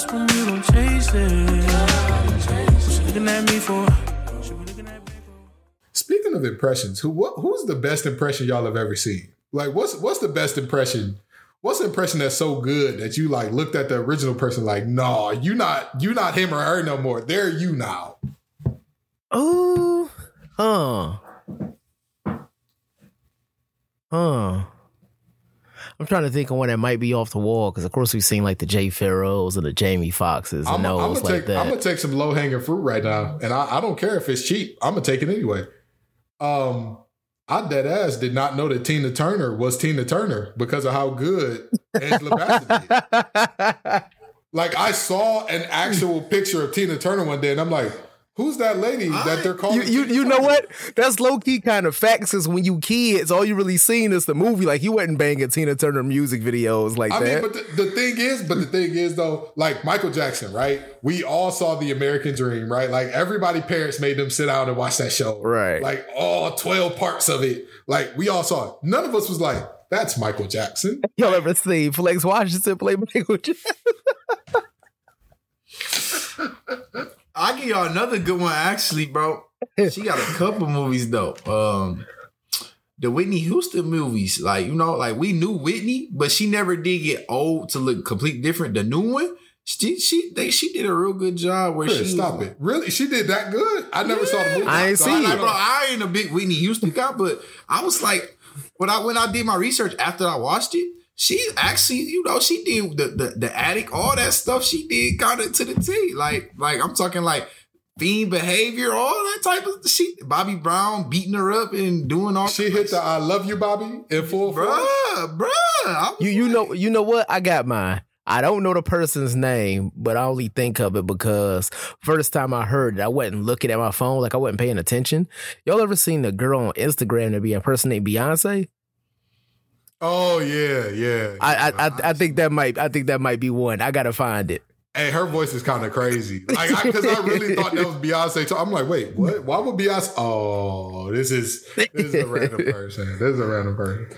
lost when you don't chase it. Looking at me for? What you looking at me for? Speaking of impressions, who what, who's the best impression y'all have ever seen? Like, what's what's the best impression? What's the impression that's so good that you like looked at the original person like, no, you not you not him or her no more. They're you now. Oh, huh, huh. I'm trying to think of one that might be off the wall because, of course, we've seen like the Jay Pharoahs and the Jamie Foxxes and I'm, I'm those gonna like take that. I'm gonna take some low hanging fruit right now, and I, I don't care if it's cheap. I'm gonna take it anyway. Um, I dead ass did not know that Tina Turner was Tina Turner because of how good Angela Bassett did. Like I saw an actual picture of Tina Turner one day, and I'm like, "Who's that lady that they're calling?" you you, you know what? That's low key kind of facts. Cause when you kids, all you really seen is the movie. Like you wasn't banging Tina Turner music videos like I that. mean, but the, the thing is, but the thing is though, like Michael Jackson, right? We all saw the American Dream, right? Like everybody parents made them sit down and watch that show. Right. Like all 12 parts of it. Like we all saw it. None of us was like, that's Michael Jackson. Y'all ever see Flex Washington play Michael Jackson? I give y'all another good one actually, bro. She got a couple movies though. Um the Whitney Houston movies, like you know, like we knew Whitney, but she never did get old to look completely different. The new one, she she they she did a real good job where Chris, she stop it. Really? She did that good? I never saw the movie. I ain't So see I it. Bro. I ain't a big Whitney Houston guy, but I was like, when I when I did my research after I watched it, she actually, you know, she did the the, the attic, all that stuff. She did kind of to the T. Like, like I'm talking like fiend behavior, all that type of she. Bobby Brown beating her up and doing all. She hit the I love you, Bobby, in full force. bruh, bruh. You you like- know you know what? I got mine. I don't know the person's name, but I only think of it because first time I heard it, I wasn't looking at my phone, like I wasn't paying attention. Y'all ever seen the girl on Instagram that be impersonating Beyonce? Oh yeah, yeah. I I, I I think that might I think that might be one. I gotta find it. Hey, her voice is kind of crazy. Like, because I, really thought that was Beyonce. So I'm like, wait, what? Why would Beyonce? Oh, this is this is a random person. This is a random person.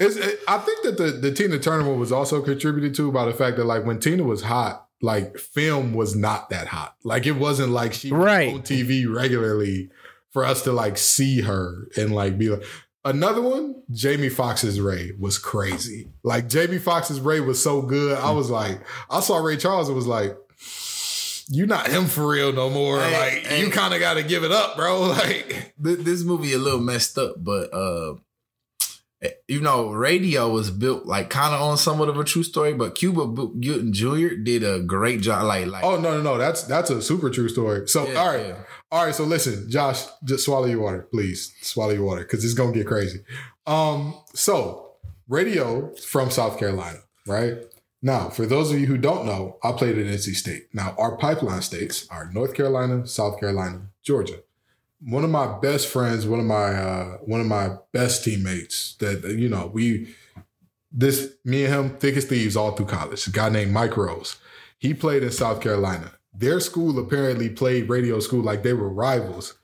It's, it, I think that the the Tina Turner one was also contributed to by the fact that like when Tina was hot, like film was not that hot. Like it wasn't like she was Right. on TV regularly for us to like see her and like be like. Another one, Jamie Foxx's Ray was crazy. Like Jamie Foxx's Ray was so good. I was like, I saw Ray Charles and was like, you not him for real no more. Hey, like hey. you kind of got to give it up, bro. Like Th- this movie a little messed up, but uh you know, radio was built like kind of on somewhat of a true story, but Cuba Gooding Jr. did a great job. Like, like, Oh no, no, no. That's that's a super true story. So Yeah, all right. yeah. All right. So listen, Josh, just swallow your water, please. Swallow your water because it's gonna get crazy. Um, so radio from South Carolina, right? Now, for those of you who don't know, I played at NC State. Now, our pipeline states are North Carolina, South Carolina, Georgia. One of my best friends, one of my uh, one of my best teammates that you know, we this me and him thick as thieves all through college. A guy named Mike Rose. He played in South Carolina. Their school apparently played radio school like they were rivals.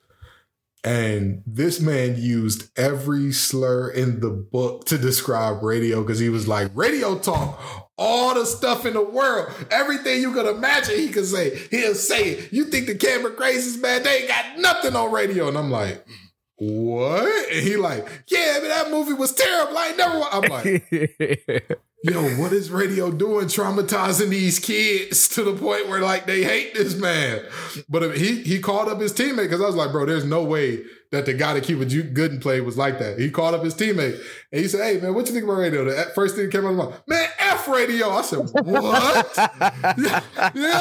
And this man used every slur in the book to describe radio because he was like, radio talk, all the stuff in the world, everything you could imagine he could say. He'll say it. You think the camera crazy, man? They ain't got nothing on radio. And I'm like, what? And he like, yeah, but that movie was terrible. I never. I'm like, yo, what is radio doing traumatizing these kids to the point where like they hate this man? But he he called up his teammate because I was like, bro, there's no way that the guy that Cuba Ju- Gooden played was like that. He called up his teammate and he said, hey man, what you think about radio? The first thing that came out of my mouth, man, F radio. I said, what? Yo,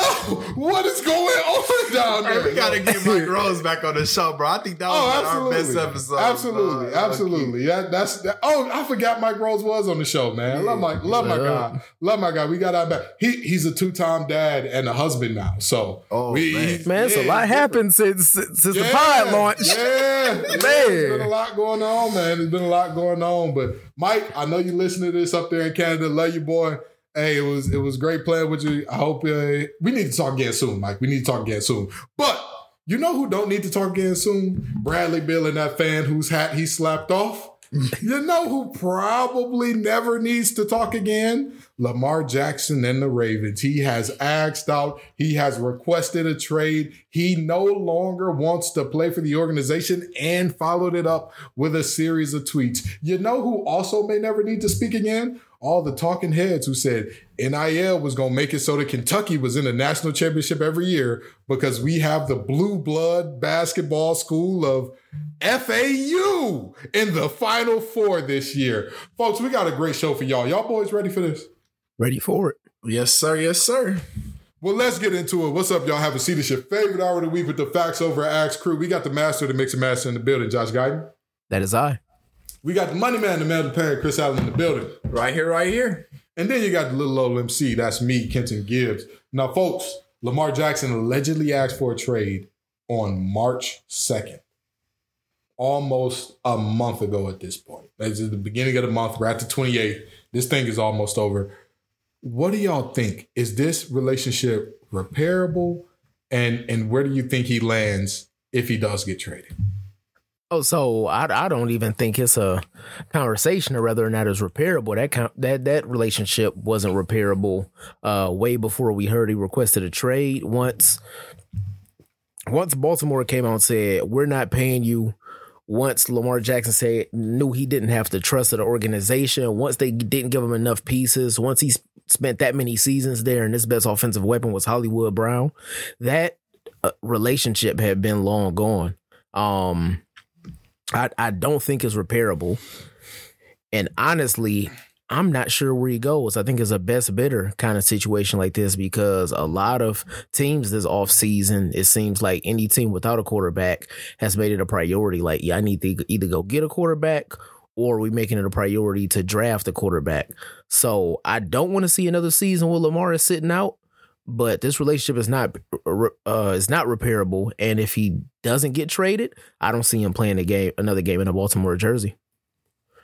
what is going on down there? Hey, we gotta get Mike Rose back on the show, bro. I think that was Oh, one of our best episode. Absolutely, bro. absolutely. That, that's that, oh, I forgot Mike Rose was on the show, man. I love my love my guy. Love my guy. We got our back. He he's a two-time dad and a husband now. So Oh, we, man. he's- Man, it's a lot he's happened since since since the yeah, pod launch. Yeah, Man. There's been a lot going on, man. There's been a lot going on. But Mike, I know you listen to this up there in Canada. Love you, boy. Hey, it was it was great playing with you. I hope uh, we need to talk again soon, Mike. We need to talk again soon. But you know who don't need to talk again soon? Bradley Beal and that fan whose hat he slapped off. you know who probably never needs to talk again? Lamar Jackson and the Ravens. He has asked out, he has requested a trade. He no longer wants to play for the organization and followed it up with a series of tweets. You know who also may never need to speak again? All the talking heads who said NIL was going to make it so that Kentucky was in the national championship every year because we have the blue blood basketball school of FAU in the final four this year. Folks, we got a great show for y'all. Y'all boys ready for this? Ready for it. Yes, sir. Yes, sir. Well, let's get into it. What's up, y'all? Have a seat. It's your favorite hour of the week with the facts over Axe Crew. We got the master the mix and master in the building, Josh Guyton. That is I. We got the money man, the man, the parent, Chris Allen in the building. Right here, right here. And then you got the little old MC. That's me, Kenton Gibbs. Now, folks, Lamar Jackson allegedly asked for a trade on March 2nd. Almost a month ago at this point. At the beginning of the month. We're at the 28th. This thing is almost over. What do y'all think? Is this relationship repairable? And and where do you think he lands if he does get traded? Oh, so I, I don't even think it's a conversation of whether or not it's repairable. That com- that that relationship wasn't repairable uh, way before we heard he requested a trade. Once once Baltimore came out and said we're not paying you. Once Lamar Jackson said knew he didn't have to trust the organization. Once they didn't give him enough pieces. Once he spent that many seasons there, and his best offensive weapon was Hollywood Brown. That uh, relationship had been long gone. Um, I, I don't think it's repairable. And honestly, I'm not sure where he goes. I think it's a best bidder kind of situation like this because a lot of teams this off season, it seems like any team without a quarterback has made it a priority. Like, yeah, I need to either go get a quarterback or we making it a priority to draft a quarterback. So I don't want to see another season where Lamar is sitting out but this relationship is not uh is not repairable and if he doesn't get traded i don't see him playing a game another game in a baltimore jersey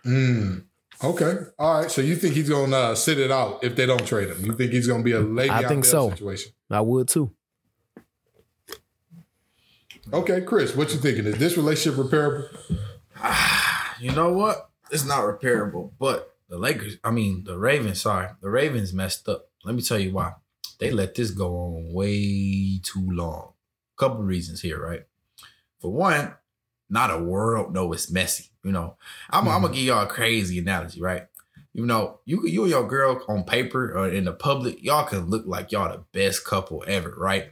Mm. Okay. All right. So you think he's gonna uh, sit it out if they don't trade him? You think he's gonna be a lady I think so. situation? i would too Okay, Chris, what you thinking? Is this relationship repairable? You know what? It's not repairable, but the Lakers, I mean, the Ravens, sorry, the Ravens messed up. Let me tell you why. They let this go on way too long. Couple reasons here, right? For one, not a world know it's messy. You know, I'm, I'm gonna mm-hmm. give y'all a crazy analogy, right? You know, you you and your girl on paper or in the public, y'all can look like y'all the best couple ever, right?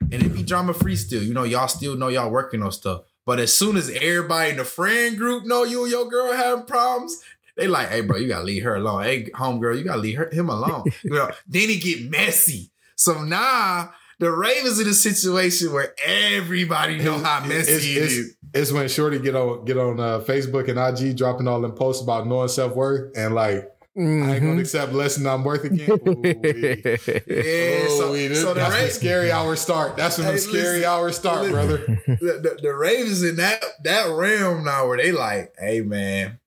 And it be drama free still. You know, y'all still know y'all working on stuff. But as soon as everybody in the friend group know you and your girl having problems, they like, hey, bro, you gotta leave her alone. Hey, homegirl, you gotta leave her, him alone. you know, then it get messy. So now the Ravens in a situation where everybody know how messy it's, it it's, is. It's when Shorty get on get on uh, Facebook and IG dropping all them posts about knowing self worth and like I ain't Mm-hmm. gonna accept less than I'm worth again. Ooh-wee. Yeah, so, Ooh-wee. This- so the, that's when scary hours start. That's when Hey, the scary listen, hours start, listen. brother. the, the, the Ravens in that that realm now where they like, hey man,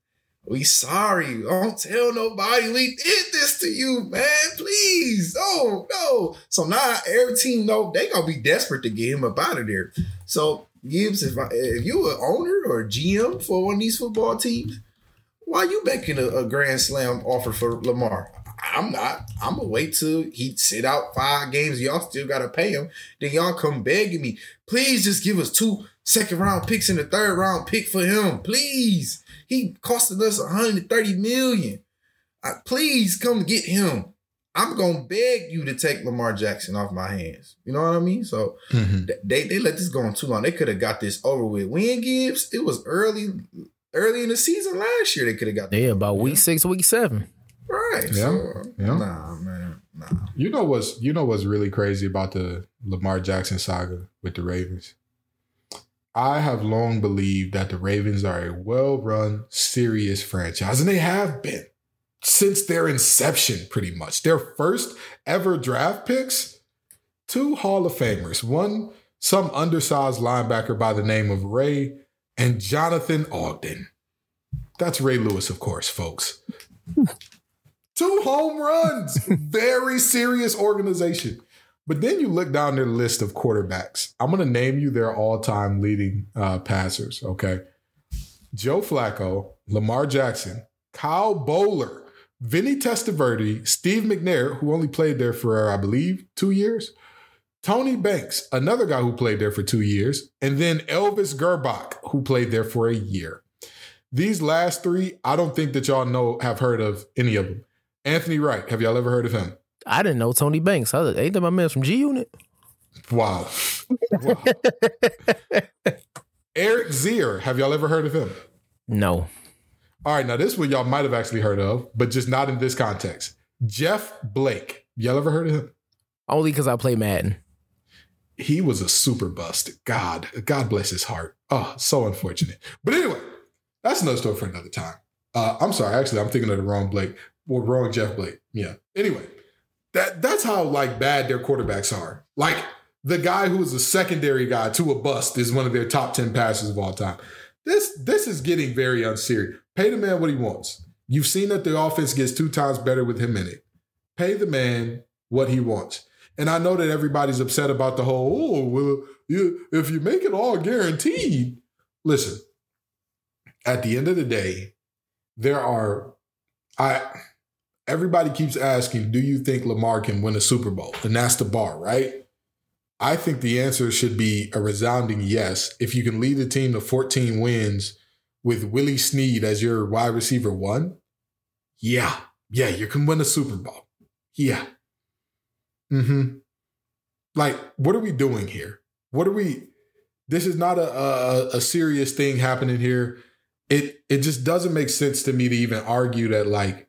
we sorry. Don't tell nobody we did this to you, man. Please. Oh, no. So now every team know they gonna be desperate to get him up out of there. So Gibbs, if I, if you an owner or GM for one of these football teams, why you making a, a grand slam offer for Lamar? I'm not. I'm gonna wait till he sit out five games. Y'all still gotta pay him. Then y'all come begging me, please just give us two second round picks and a third round pick for him. Please. He costed us 130 million. Uh, please come get him. I'm gonna beg you to take Lamar Jackson off my hands. You know what I mean? So mm-hmm. th- they they let this go on too long. They could have got this over with. When Gibbs, it was early, early in the season last year. They could have got yeah about week six week seven right. Yeah, So, yeah. Nah, man, nah. You know what's you know what's really crazy about the Lamar Jackson saga with the Ravens? I have long believed that the Ravens are a well-run, serious franchise, and they have been since their inception, pretty much. Their first ever draft picks, two Hall of Famers, one some undersized linebacker by the name of Ray and Jonathan Ogden. That's Ray Lewis, of course, folks. Two home runs. Very serious organization. But then you look down their list of quarterbacks. I'm going to name you their all time leading uh, passers, okay? Joe Flacco, Lamar Jackson, Kyle Boller, Vinny Testaverde, Steve McNair, who only played there for, I believe, two years, Tony Banks, another guy who played there for two years, and then Elvis Grbac, who played there for a year. These last three, I don't think that y'all know have heard of any of them. Anthony Wright, have y'all ever heard of him? I didn't know Tony Banks. I was, ain't that my man from G Unit? Wow. wow. Eric Zeier, have y'all ever heard of him? No. All right, now this one y'all might have actually heard of, but just not in this context. Jeff Blake, y'all ever heard of him? Only because I play Madden. He was a super bust. God, God bless his heart. Oh, so unfortunate. But anyway, that's another story for another time. Uh, I'm sorry, actually, I'm thinking of the wrong Blake. Well, wrong Jeff Blake. Yeah. Anyway, that that's how like bad their quarterbacks are. Like the guy who was a secondary guy to a bust is one of their top 10 passers of all time. This this is getting very unserious. Pay the man what he wants. You've seen that the offense gets two times better with him in it. Pay the man what he wants. And I know that everybody's upset about the whole, oh, well, you, if you make it all guaranteed. Listen, at the end of the day, there are I everybody keeps asking, do you think Lamar can win a Super Bowl? And that's the bar, right? I think the answer should be a resounding yes. If you can lead the team to 14 wins with Willie Snead as your wide receiver one, yeah, yeah, you can win a Super Bowl. Yeah. Mm-hmm. Like, what are we doing here? What are we? This is not a, a, a serious thing happening here. It it just doesn't make sense to me to even argue that like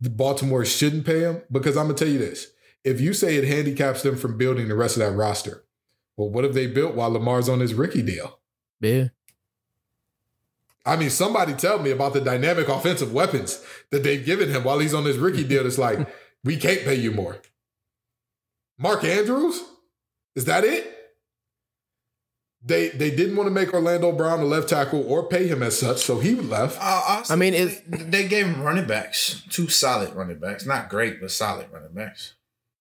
the Baltimore shouldn't pay him because I'm gonna tell you this if you say it handicaps them from building the rest of that roster, well, what have they built while Lamar's on his rookie deal? Yeah. I mean, somebody tell me about the dynamic offensive weapons that they've given him while he's on this rookie deal. It's like, we can't pay you more. Mark Andrews? Is that it? They they didn't want to make Orlando Brown a left tackle or pay him as such, so he left. Uh, I mean, they, they gave him running backs, two solid running backs, not great, but solid running backs.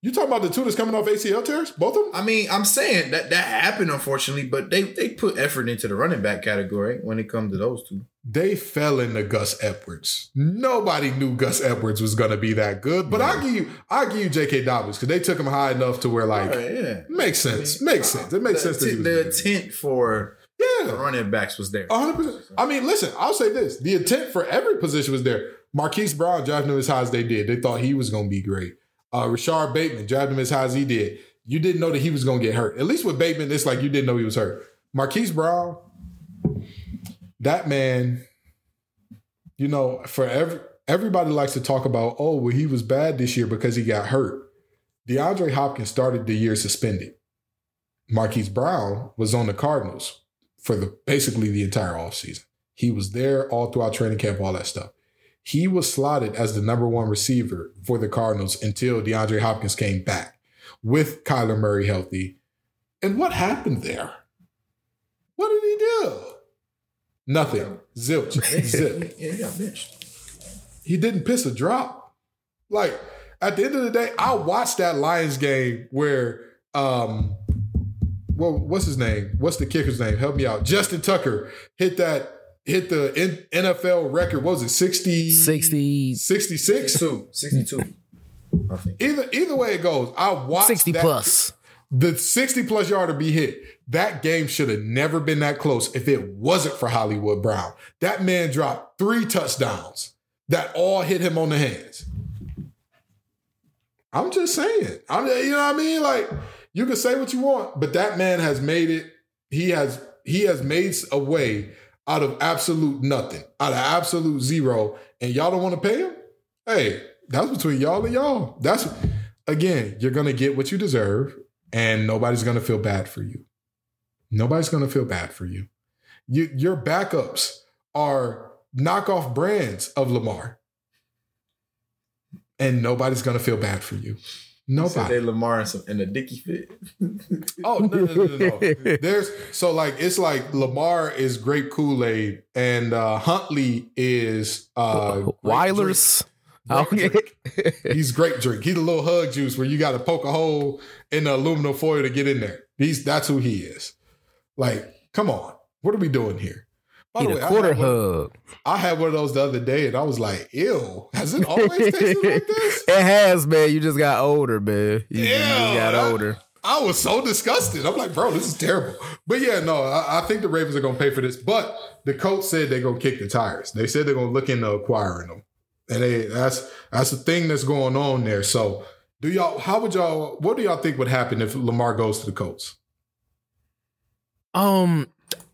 You talking about the two that's coming off ACL tears? Both of them? I mean, I'm saying that that happened, unfortunately, but they they put effort into the running back category when it comes to those two. They fell into Gus Edwards. Nobody knew Gus Edwards was going to be that good, but I give you, I give you J.K. Dobbins because they took him high enough to where like Right, yeah. makes sense, makes sense. It makes the, sense. Was the good. intent for the yeah, running backs was there. 100%. I mean, listen, I'll say this: the intent for every position was there. Marquise Brown drafted him as high as they did. They thought he was going to be great. Uh, Rashod Bateman drafted him as high as he did. You didn't know that he was going to get hurt. At least with Bateman, it's like you didn't know he was hurt. Marquise Brown, that man, you know, for every everybody likes to talk about, oh, well, he was bad this year because he got hurt. DeAndre Hopkins started the year suspended. Marquise Brown was on the Cardinals for the basically the entire offseason. He was there all throughout training camp, all that stuff. He was slotted as the number one receiver for the Cardinals until DeAndre Hopkins came back with Kyler Murray healthy. And what happened there? What did he do? Nothing. Zilch. Zip. yeah, he got benched. He didn't piss a drop. Like at the end of the day, I watched that Lions game where um well, what's his name? What's the kicker's name? Help me out. Justin Tucker hit that hit the N- NFL record. What was it 60 60, 66? 62. 62. Either either way it goes, I watched 60 that- plus. the 60 plus yarder be hit. That game should have never been that close if it wasn't for Hollywood Brown. That man dropped three touchdowns that all hit him on the hands. I'm just saying. I'm you know what I mean? Like you can say what you want, but that man has made it. He has he has made a way out of absolute nothing, out of absolute zero, and y'all don't want to pay him? Hey, that's between y'all and y'all. That's again, you're gonna get what you deserve, and nobody's gonna feel bad for you. Nobody's gonna feel bad for you. you your backups are knockoff brands of Lamar, and nobody's gonna feel bad for you. Said Nobody. they Lamar in, some, in a Dicky fit. Oh no, no, no, no, no. There's so like it's like Lamar is grape Kool Aid and uh, Huntley is uh, grape Weilers. Grape Okay. drink. He's grape drink. He's a little hug juice where you got to poke a hole in the aluminum foil to get in there. He's that's who he is. Like, come on, what are we doing here? By He the the way, I quarter had one- hug. I had one of those the other day, and I was like, "Ew, has it always tasted like this?" It has, man. You just got older, man. You, you just Yeah, got I- older. I was so disgusted. I'm like, bro, this is terrible. But yeah, no, I, I think the Ravens are going to pay for this. But the Colts said they're going to kick the tires. They said they're going to look into acquiring them, and they that's that's the thing that's going on there. So, do y'all? How would y'all? What do y'all think would happen if Lamar goes to the Colts? Um,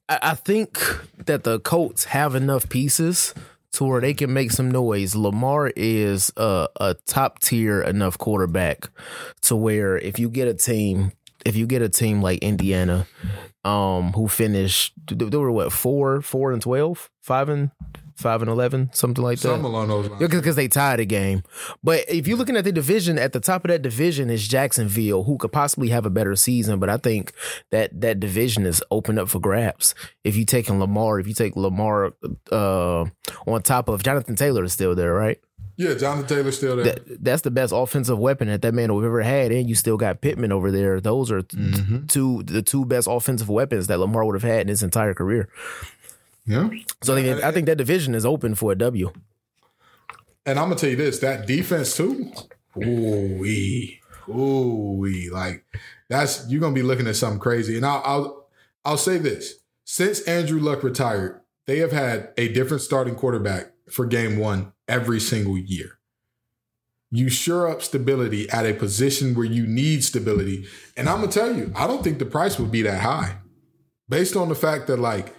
I, think that the Colts have enough pieces to where they can make some noise. Lamar is a, a top tier enough quarterback to where if you get a team, if you get a team like Indiana, um, who finished they were what four, four and twelve, five and five and eleven, something like that. Something along those lines. Because they tied a game. But if you're looking at the division, at the top of that division is Jacksonville, who could possibly have a better season. But I think that that division is open up for grabs. If you take Lamar, if you take Lamar uh, on top of Jonathan Taylor is still there, right? Yeah, Jonathan Taylor's still there. That, that's the best offensive weapon that that man have ever had, and you still got Pittman over there. Those are Mm-hmm. two the two best offensive weapons that Lamar would have had in his entire career. Yeah. So I think, I think that division is open for a W. And I'm gonna tell you this: that defense too. Ooh wee, ooh wee. Like that's you're gonna be looking at something crazy. And I'll, I'll I'll say this: since Andrew Luck retired, they have had a different starting quarterback for Game One every single year. You sure up stability at a position where you need stability, and I'm gonna tell you, I don't think the price would be that high, based on the fact that like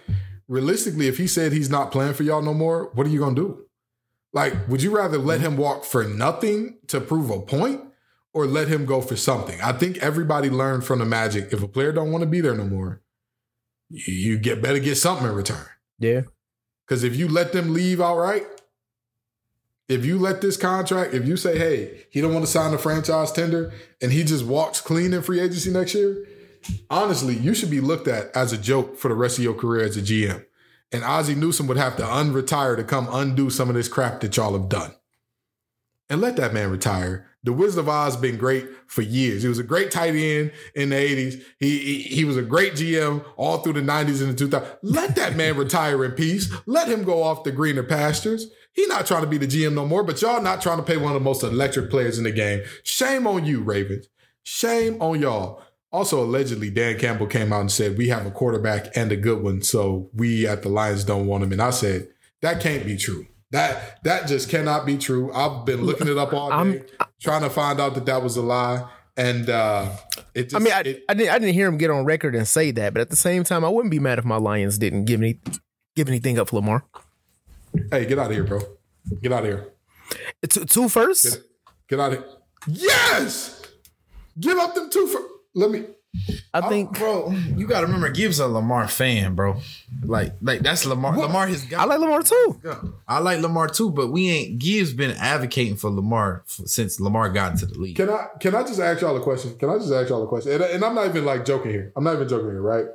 realistically, if he said he's not playing for y'all no more, what are you gonna do? Like, would you rather let him walk for nothing to prove a point or let him go for something? I think everybody learned from the magic. If a player don't want to be there no more, you, get better get something in return. Yeah. Because if you let them leave outright, if you let this contract, if you say, hey, he don't want to sign the franchise tender and he just walks clean in free agency next year, honestly, you should be looked at as a joke for the rest of your career as a GM. And Ozzie Newsome would have to unretire to come undo some of this crap that y'all have done. And let that man retire. The Wizard of Oz been great for years. He was a great tight end in the 80s. He, he, he was a great GM all through the 90s and the 2000s. Let that man retire in peace. Let him go off the greener pastures. He not trying to be the GM no more, but y'all not trying to pay one of the most electric players in the game. Shame on you, Ravens. Shame on y'all. Also, allegedly, Dan Campbell came out and said, We have a quarterback and a good one, so we at the Lions don't want him. And I said, That can't be true. That that just cannot be true. I've been looking it up all day, I'm- trying to find out that that was a lie. And uh, it just, I mean, I, it- I didn't I didn't hear him get on record and say that, but at the same time, I wouldn't be mad if my Lions didn't give any give anything up for Lamar. hey, get out of here, bro. Get out of here. Two, two first. Get out of here. Yes! Give up them two for. Let me. I think bro, you gotta remember Gibbs a Lamar fan, bro. Like, like that's Lamar. Lamar his guy. I like Lamar too. I like Lamar too, but we ain't. Gibbs been advocating for Lamar f since Lamar got into the league. Can I can I just ask y'all a question? Can I just ask y'all a question? And, and I'm not even like joking here. I'm not even joking here, right?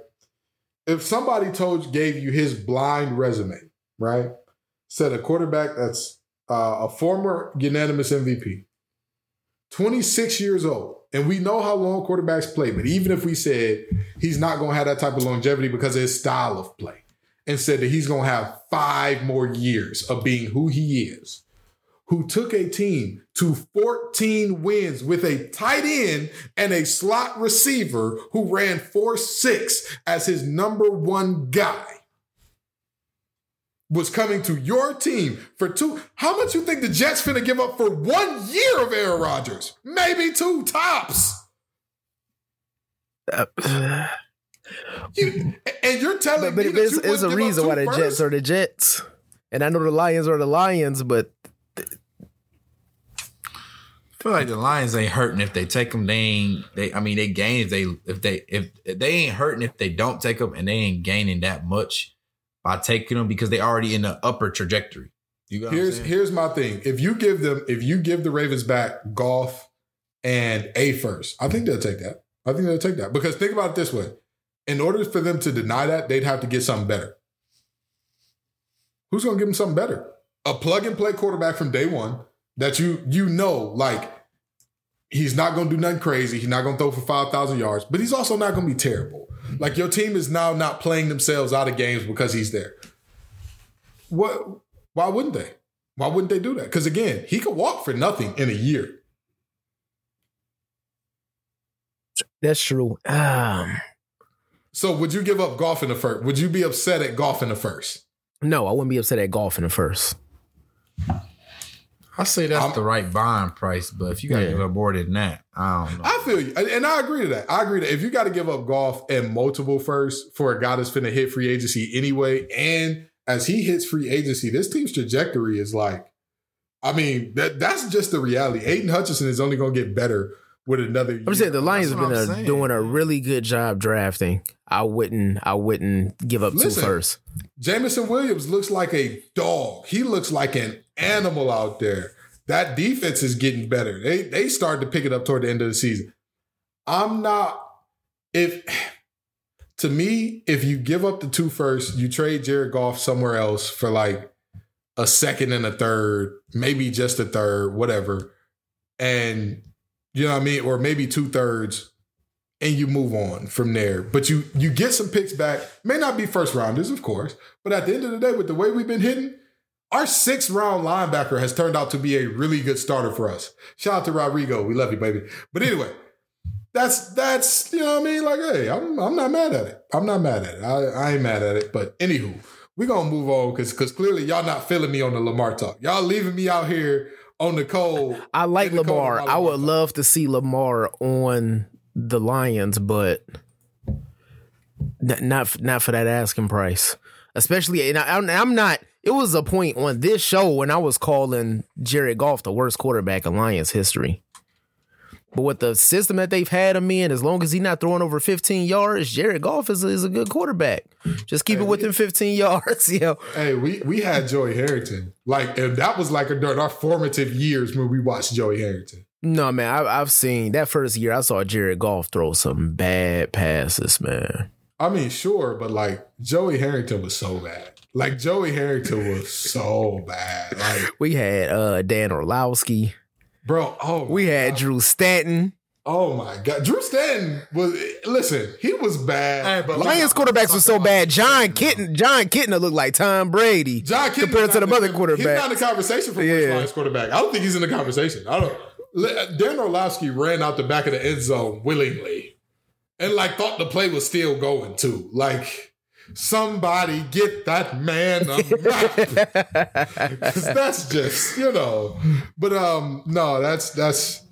If somebody told gave you his blind resume, right? Said a quarterback that's uh, a former unanimous MVP, 26 years old, and we know how long quarterbacks play, but even if we said he's not going to have that type of longevity because of his style of play, and said that he's going to have five more years of being who he is, who took a team to 14 wins with a tight end and a slot receiver who ran 4 6 as his number one guy. Was coming to your team for two. How much you think the Jets finna give up for one year of Aaron Rodgers? Maybe two tops. Uh, You, and you're telling but me but that it's, you it's a wouldn't give up reason why the Jets are the Jets, and I know the Lions are the Lions, but I feel like the Lions ain't hurting if they take them. They ain't. They. I mean, they gain if they if they if, if they ain't hurting if they don't take them, and they ain't gaining that much by taking them because they already in the upper trajectory. You got Here's here's my thing. If you give them, if you give the Ravens back Goff and a first, I think they'll take that. I think they'll take that because think about it this way: in order for them to deny that, they'd have to get something better. Who's going to give them something better? A plug and play quarterback from day one that you you know like he's not going to do nothing crazy. He's not going to throw for five thousand yards, but he's also not going to be terrible. Like your team is now not playing themselves out of games because he's there. what? Why wouldn't they? Why wouldn't they do that? Because again, he could walk for nothing in a year. That's true. Um, So would you give up Goff in the first? Would you be upset at Goff in the first? no, I wouldn't be upset at Goff in the first. I say that's I'm- the right buying price, but if you got to Yeah. give up more than that, I don't know. I feel you, and, and I agree to that. I agree that if you got to give up Goff and multiple first for a guy that's finna hit free agency anyway, and as he hits free agency, this team's trajectory is like, I mean, that that's just the reality. Aidan Hutchinson is only gonna get better with another. I'm saying the. Lions have been a, doing a really good job drafting. I wouldn't. I wouldn't give up Listen. two first. Jameson Williams looks like a dog. He looks like an animal out there. That defense is getting better. They they started to pick it up toward the end of the season. I'm not if to me, if you give up the two first, you trade Jared Goff somewhere else for like a second and a third, maybe just a third, whatever. And you know what I mean? Or maybe two thirds and you move on from there. But you you get some picks back. May not be first rounders, of course, but at the end of the day, with the way we've been hitting, our sixth round linebacker has turned out to be a really good starter for us. Shout out to Rodrigo, we love you, baby. But anyway, that's that's you know what I mean. Like, hey, I'm I'm not mad at it. I'm not mad at it. I, I ain't mad at it. But anywho, we're gonna move on because because clearly y'all not feeling me on the Lamar talk. Y'all leaving me out here on the cold. I like in the cold Lamar. I would love to see Lamar on the Lions, but n- not not for that asking price. Especially, and I, I'm not. It was a point on this show when I was calling Jared Goff the worst quarterback in Lions history. But with the system that they've had him in, as long as he's not throwing over 15 yards, Jared Goff is, is a good quarterback. Just keep Hey, it within 15 yards. Yeah. Hey, we we had Joey Harrington. Like, and that was like a, during our formative years when we watched Joey Harrington. No, man, I, I've seen that first year. I saw Jared Goff throw some bad passes, man. I mean, sure, but like Joey Harrington was so bad. Like Joey Harrington was so bad. Like, We had uh, Dan Orlovsky. bro, oh We had God. Drew Stanton. Oh my god, Drew Stanton was. Listen, he was bad. Hey, but Lions quarterbacks were so bad. Jon Kitna, Jon Kitna looked like Tom Brady. Jon Kitna compared to the other quarterback. He's not in the conversation for Yeah. first Lions quarterback. I don't think he's in the conversation. I don't. Dan Orlovsky ran out the back of the end zone willingly, and like thought the play was still going too. Like somebody get that man a map. that's just you know. But um, no, that's that's.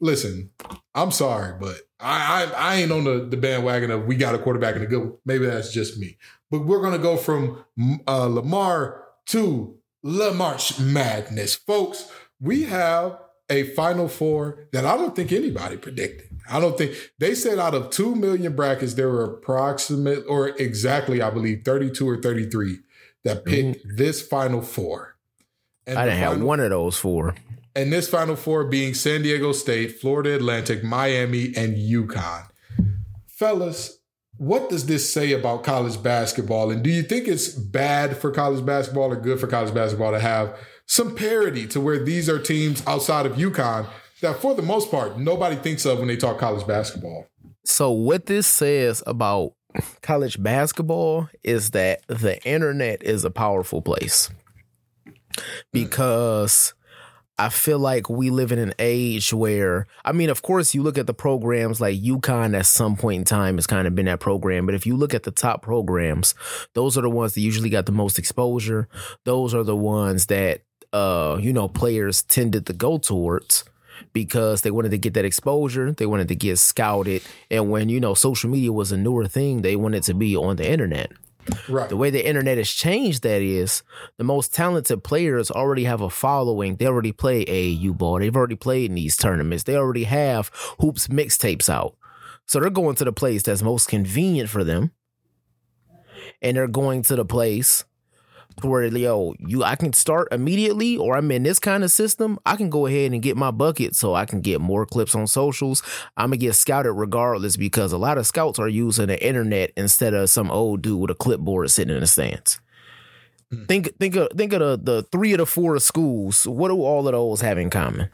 Listen, I'm sorry, but I I, I ain't on the, the bandwagon of we got a quarterback in a good. Maybe that's just me. But we're gonna go from uh, Lamar to Lamarch madness, folks. We have a Final Four that I don't think anybody predicted. I don't think they said out of two million brackets there were approximate or exactly, I believe, thirty-two or thirty-three that picked mm-hmm. this Final Four. And I didn't have one of those four. and this Final Four being San Diego State, Florida Atlantic, Miami, and UConn. Fellas, what does this say about college basketball? And do you think it's bad for college basketball or good for college basketball to have some parity to where these are teams outside of UConn that, for the most part, nobody thinks of when they talk college basketball? So what this says about college basketball is that the internet is a powerful place. Because I feel like we live in an age where I mean, of course, you look at the programs like UConn at some point in time has kind of been that program. But if you look at the top programs, those are the ones that usually got the most exposure. Those are the ones that uh, you know, players tended to go towards because they wanted to get that exposure. They wanted to get scouted. And when, you know, social media was a newer thing, they wanted to be on the internet. Right. The way the internet has changed that is the most talented players already have a following. They already play AAU ball. They've already played in these tournaments. They already have hoops mixtapes out. So they're going to the place that's most convenient for them. And they're going to the place where yo, you I can start immediately or I'm in this kind of system, I can go ahead and get my bucket so I can get more clips on socials. I'm gonna get scouted regardless because a lot of scouts are using the internet instead of some old dude with a clipboard sitting in the stands. Hmm. Think think of think of the, the three of the four schools. What do all of those have in common?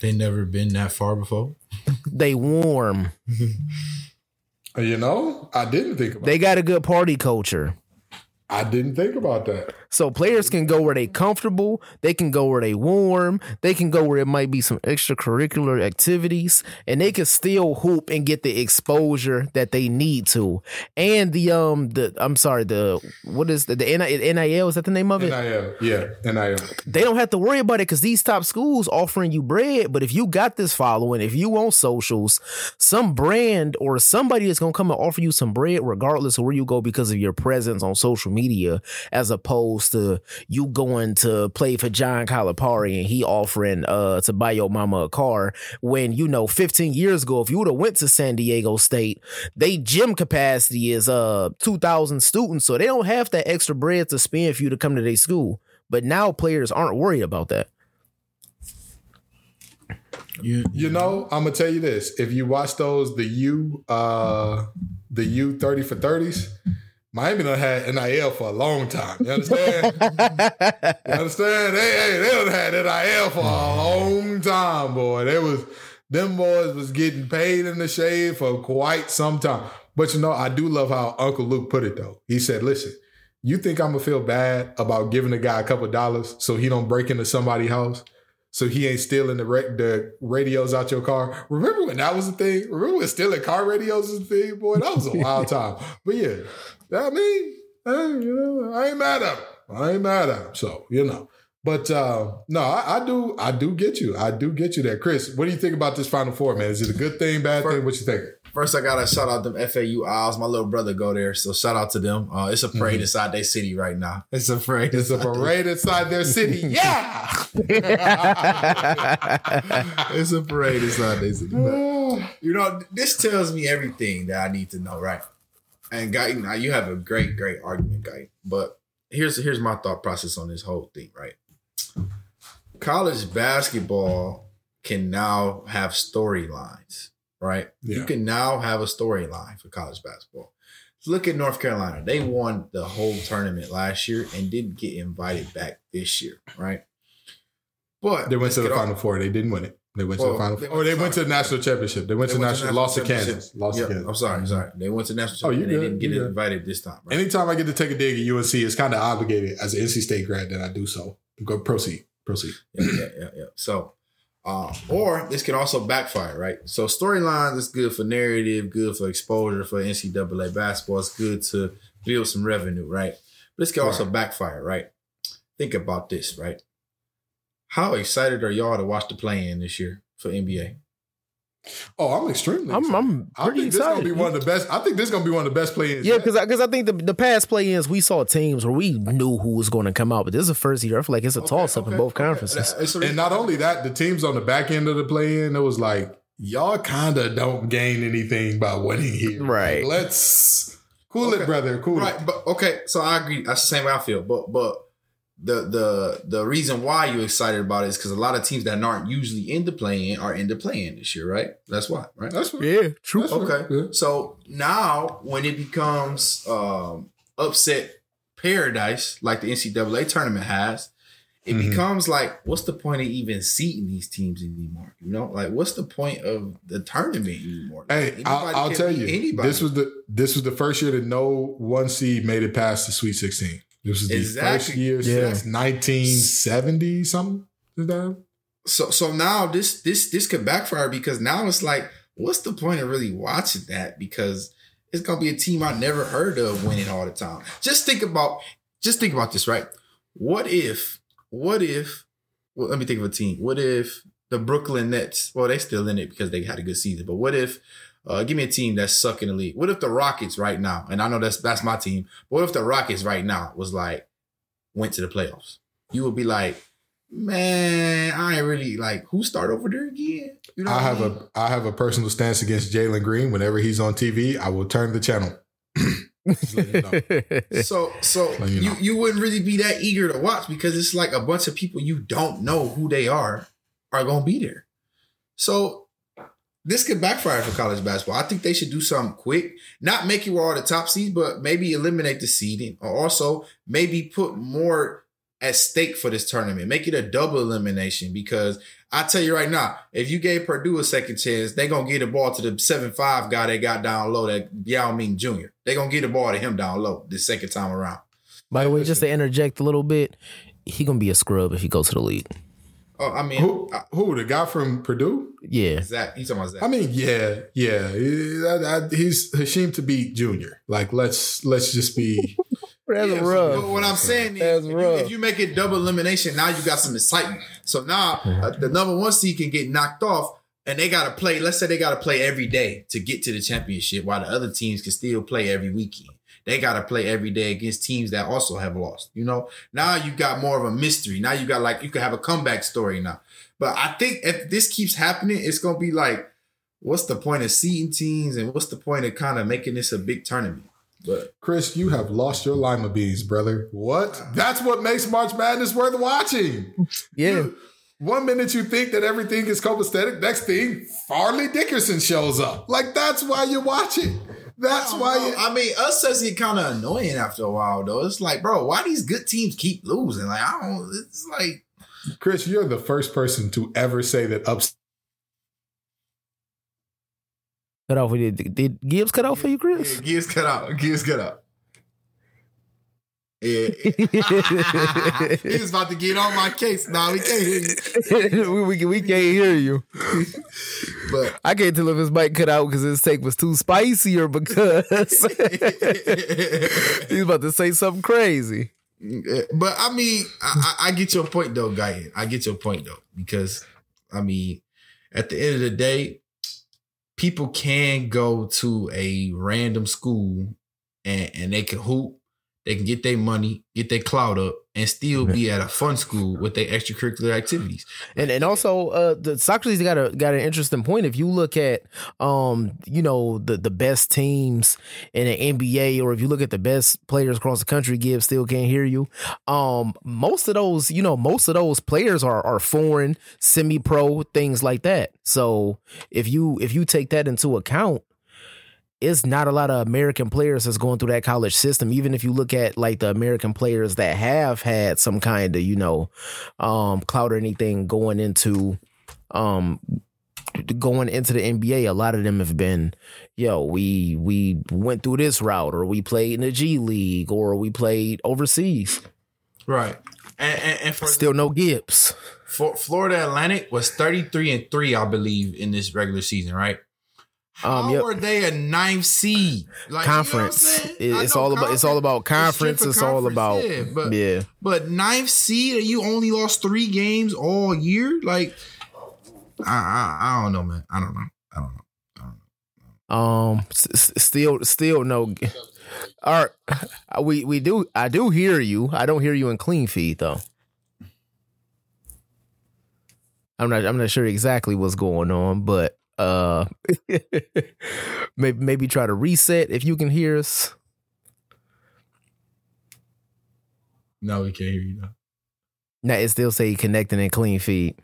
They never been that far before. They warm. You know, I didn't think about They got a good party culture. I didn't think about that. So players can go where they comfortable, they can go where they warm, they can go where it might be some extracurricular activities, and they can still hoop and get the exposure that they need to. And the um the I'm sorry, the what is the, the NIL is that the name of it? NIL, yeah, NIL. they don't have to worry about it because these top schools offering you bread. But if you got this following, if you on socials, some brand or somebody is gonna come and offer you some bread, regardless of where you go, because of your presence on social media, as opposed to you going to play for John Calipari and he offering uh to buy your mama a car. When you know, 15 years ago, if you would have went to San Diego State, they gym capacity is uh 2,000 students, so they don't have that extra bread to spend for you to come to their school. But now players aren't worried about that. You, You know, I'm gonna tell you this: if you watch those, the U, uh, the U thirty for thirties, Miami done had NIL for a long time. You understand? you understand? They, hey, they done had NIL for a long time, boy. They was them boys was getting paid in the shade for quite some time. But you know, I do love how Uncle Luke put it though. He said, "Listen, you think I'm gonna feel bad about giving a guy a couple dollars so he don't break into somebody's house?" So he ain't stealing the ra- the radios out your car. Remember when that was a thing? Remember when stealing car radios was a thing, boy? That was a wild time. But yeah, I mean, hey, you know, I ain't mad at him. I ain't mad at him. So you know, but uh, no, I, I do, I do get you. I do get you there, Chris. What do you think about this Final Four, man? Is it a good thing, bad thing? What you think? First, I gotta shout out them FAU Owls. My little brother go there, so shout out to them. Uh, it's a parade Mhm. inside their city right now. It's a parade. It's a parade inside their city. Yeah. it's a parade inside their city. But, you know, this tells me everything that I need to know, right? And guy, now you have a great, great argument, guy. But here's here's my thought process on this whole thing, right? College basketball can now have storylines, right? Yeah. You can now have a storyline for college basketball. Look at North Carolina. They won the whole tournament last year and didn't get invited back this year, right? But They went to the get off- Final Four. They didn't win it. They went to the Final they Or they to went to the national championship. They went They to went national. Lost to. Kansas. Lost Yeah, to Kansas. I'm sorry, sorry. They went to national Oh, you championship and they didn't get good. invited this time. Right? Anytime I get to take a dig at UNC, it's kind of obligated as an NC State grad that I do so. Go proceed. Proceed. yeah, yeah, yeah, yeah. So, uh, or this can also backfire, right? So storylines is good for narrative, good for exposure for NCAA basketball. It's good to build some revenue, right? But this can also Right. backfire, right? Think about this, right? How excited are y'all to watch the play in this year for NBA? Oh, I'm extremely. I'm, excited. I'm I pretty think this is gonna excited. be one of the best. I think this is gonna be one of the best plays. Yeah, because because I think the the past play-ins we saw teams where we knew who was going to come out, but this is the first year. I feel like it's a toss up in both conferences. And not only that, the teams on the back end of the play in, it was like y'all kind of don't gain anything by winning here. Right. Like, let's cool Okay. it, brother. Cool. Right, it. but okay, so I agree. That's the same way I feel. But but the the the reason why you're excited about it is because a lot of teams that aren't usually in the playing are in the playing this year, right? That's why, right? That's what, Yeah, true. That's Okay. yeah. So now when it becomes um upset paradise like the NCAA tournament has, it Mhm. becomes like, what's the point of even seating these teams anymore? You know, like what's the point of the tournament anymore? Hey, Anybody I'll, I'll tell you, anybody. this was the this was the first year that no one seed made it past the Sweet Sixteen. This was the Exactly. first year Yeah. since 1970 something. Is that? so so now this this this could backfire because now it's like what's the point of really watching that because it's gonna be a team I never heard of winning all the time. Just think about just think about this, right? What if what if well, let me think of a team. What if the Brooklyn Nets, well, they still in it because they had a good season, but what if uh, give me a team that's sucking the league. What if the Rockets right now, and I know that's that's my team, but what if the Rockets right now was like went to the playoffs? You would be like, man, I ain't really like who start over there again. You know, I what have mean? a I have a personal stance against Jalen Green. Whenever he's on TV, I will turn the channel. You know. so so Let you you, know. you wouldn't really be that eager to watch because it's like a bunch of people you don't know who they are are gonna be there. So this could backfire for college basketball. I think they should do something quick, not make you all the top seeds, but maybe eliminate the seeding, or also maybe put more at stake for this tournament. Make it a double elimination because I tell you right now, if you gave Purdue a second chance, they gonna get the ball to the seven five guy they got down low, that Yao Ming Jr. They gonna get the ball to him down low the second time around. By the way, just to interject a little bit, he gonna be a scrub if he goes to the league. Oh, I mean, Who? uh, Who? The guy from Purdue? Yeah, Zach. He's talking about Zach. I mean, yeah, yeah. I- I- He's Hasheem Thabeet Junior. Like, let's let's just be. that's Yeah, rough. But what I'm saying is, That's if you, rough. if you make it double elimination, now you got some excitement. So now uh, the number one seed can get knocked off, and they got to play. Let's say they got to play every day to get to the championship, while the other teams can still play every weekend. They got to play every day against teams that also have lost. You know, now you got more of a mystery. Now you got like you could have a comeback story now. But I think if this keeps happening, it's gonna be like, what's the point of seeding teams, and what's the point of kind of making this a big tournament? But Chris, you have lost your lima bees, brother. What? Ah. That's what makes March Madness worth watching. Yeah, One minute you think that everything is copacetic, next thing Fairleigh Dickinson shows up. Like that's why you're watching. That's why you. I mean, us says it kind of annoying after a while, though. It's like, bro, why these good teams keep losing? Like, I don't. It's like, Chris, you're the first person to ever say that ups. cut off. Did, did Gibbs cut off for you, yeah, Chris? gears cut out, gears cut out. Yeah, he was about to get on my case. Nah, we can't hear you. we, we, we can't hear you. But I can't tell if his mic cut out because his take was too spicy or because he's about to say something crazy. but I mean, I, I get your point though, guy. I get your point though because I mean, at the end of the day, people can go to a random school and and they can hoop, they can get their money, get their clout up, and still be at a fun school with their extracurricular activities. And and also uh the Socrates got a got an interesting point. If you look at um, you know, the the best teams in the NBA or if you look at the best players across the country, Gibbs still can't hear you. Um, most of those, you know, most of those players are are foreign, semi pro, things like that. So if you if you take that into account, it's not a lot of American players that's going through that college system. Even if you look at like the American players that have had some kind of, you know, um, clout or anything going into, um, going into the NBA, a lot of them have been, yo, we we went through this route, or we played in the G League, or we played overseas. Right. And, and, and for Still no Gibbs. for Florida Atlantic was 33 and 3, I believe, in this regular season, right? How Um, yep. are they a ninth seed? Like, Conference. You know what I'm saying? It- it's know all about. It's all about conference. It's all about. yeah, but yeah. but ninth seed, and you only lost three games all year. Like, I I, I don't know, man. I don't know. I don't know. Um, s- s- still, still no. All right, we we do. I do hear you. I don't hear you in clean feed though. I'm not. I'm not sure exactly what's going on, but uh, maybe maybe try to reset if you can hear us. No, we can't hear you now. Now it still say connecting in clean feed.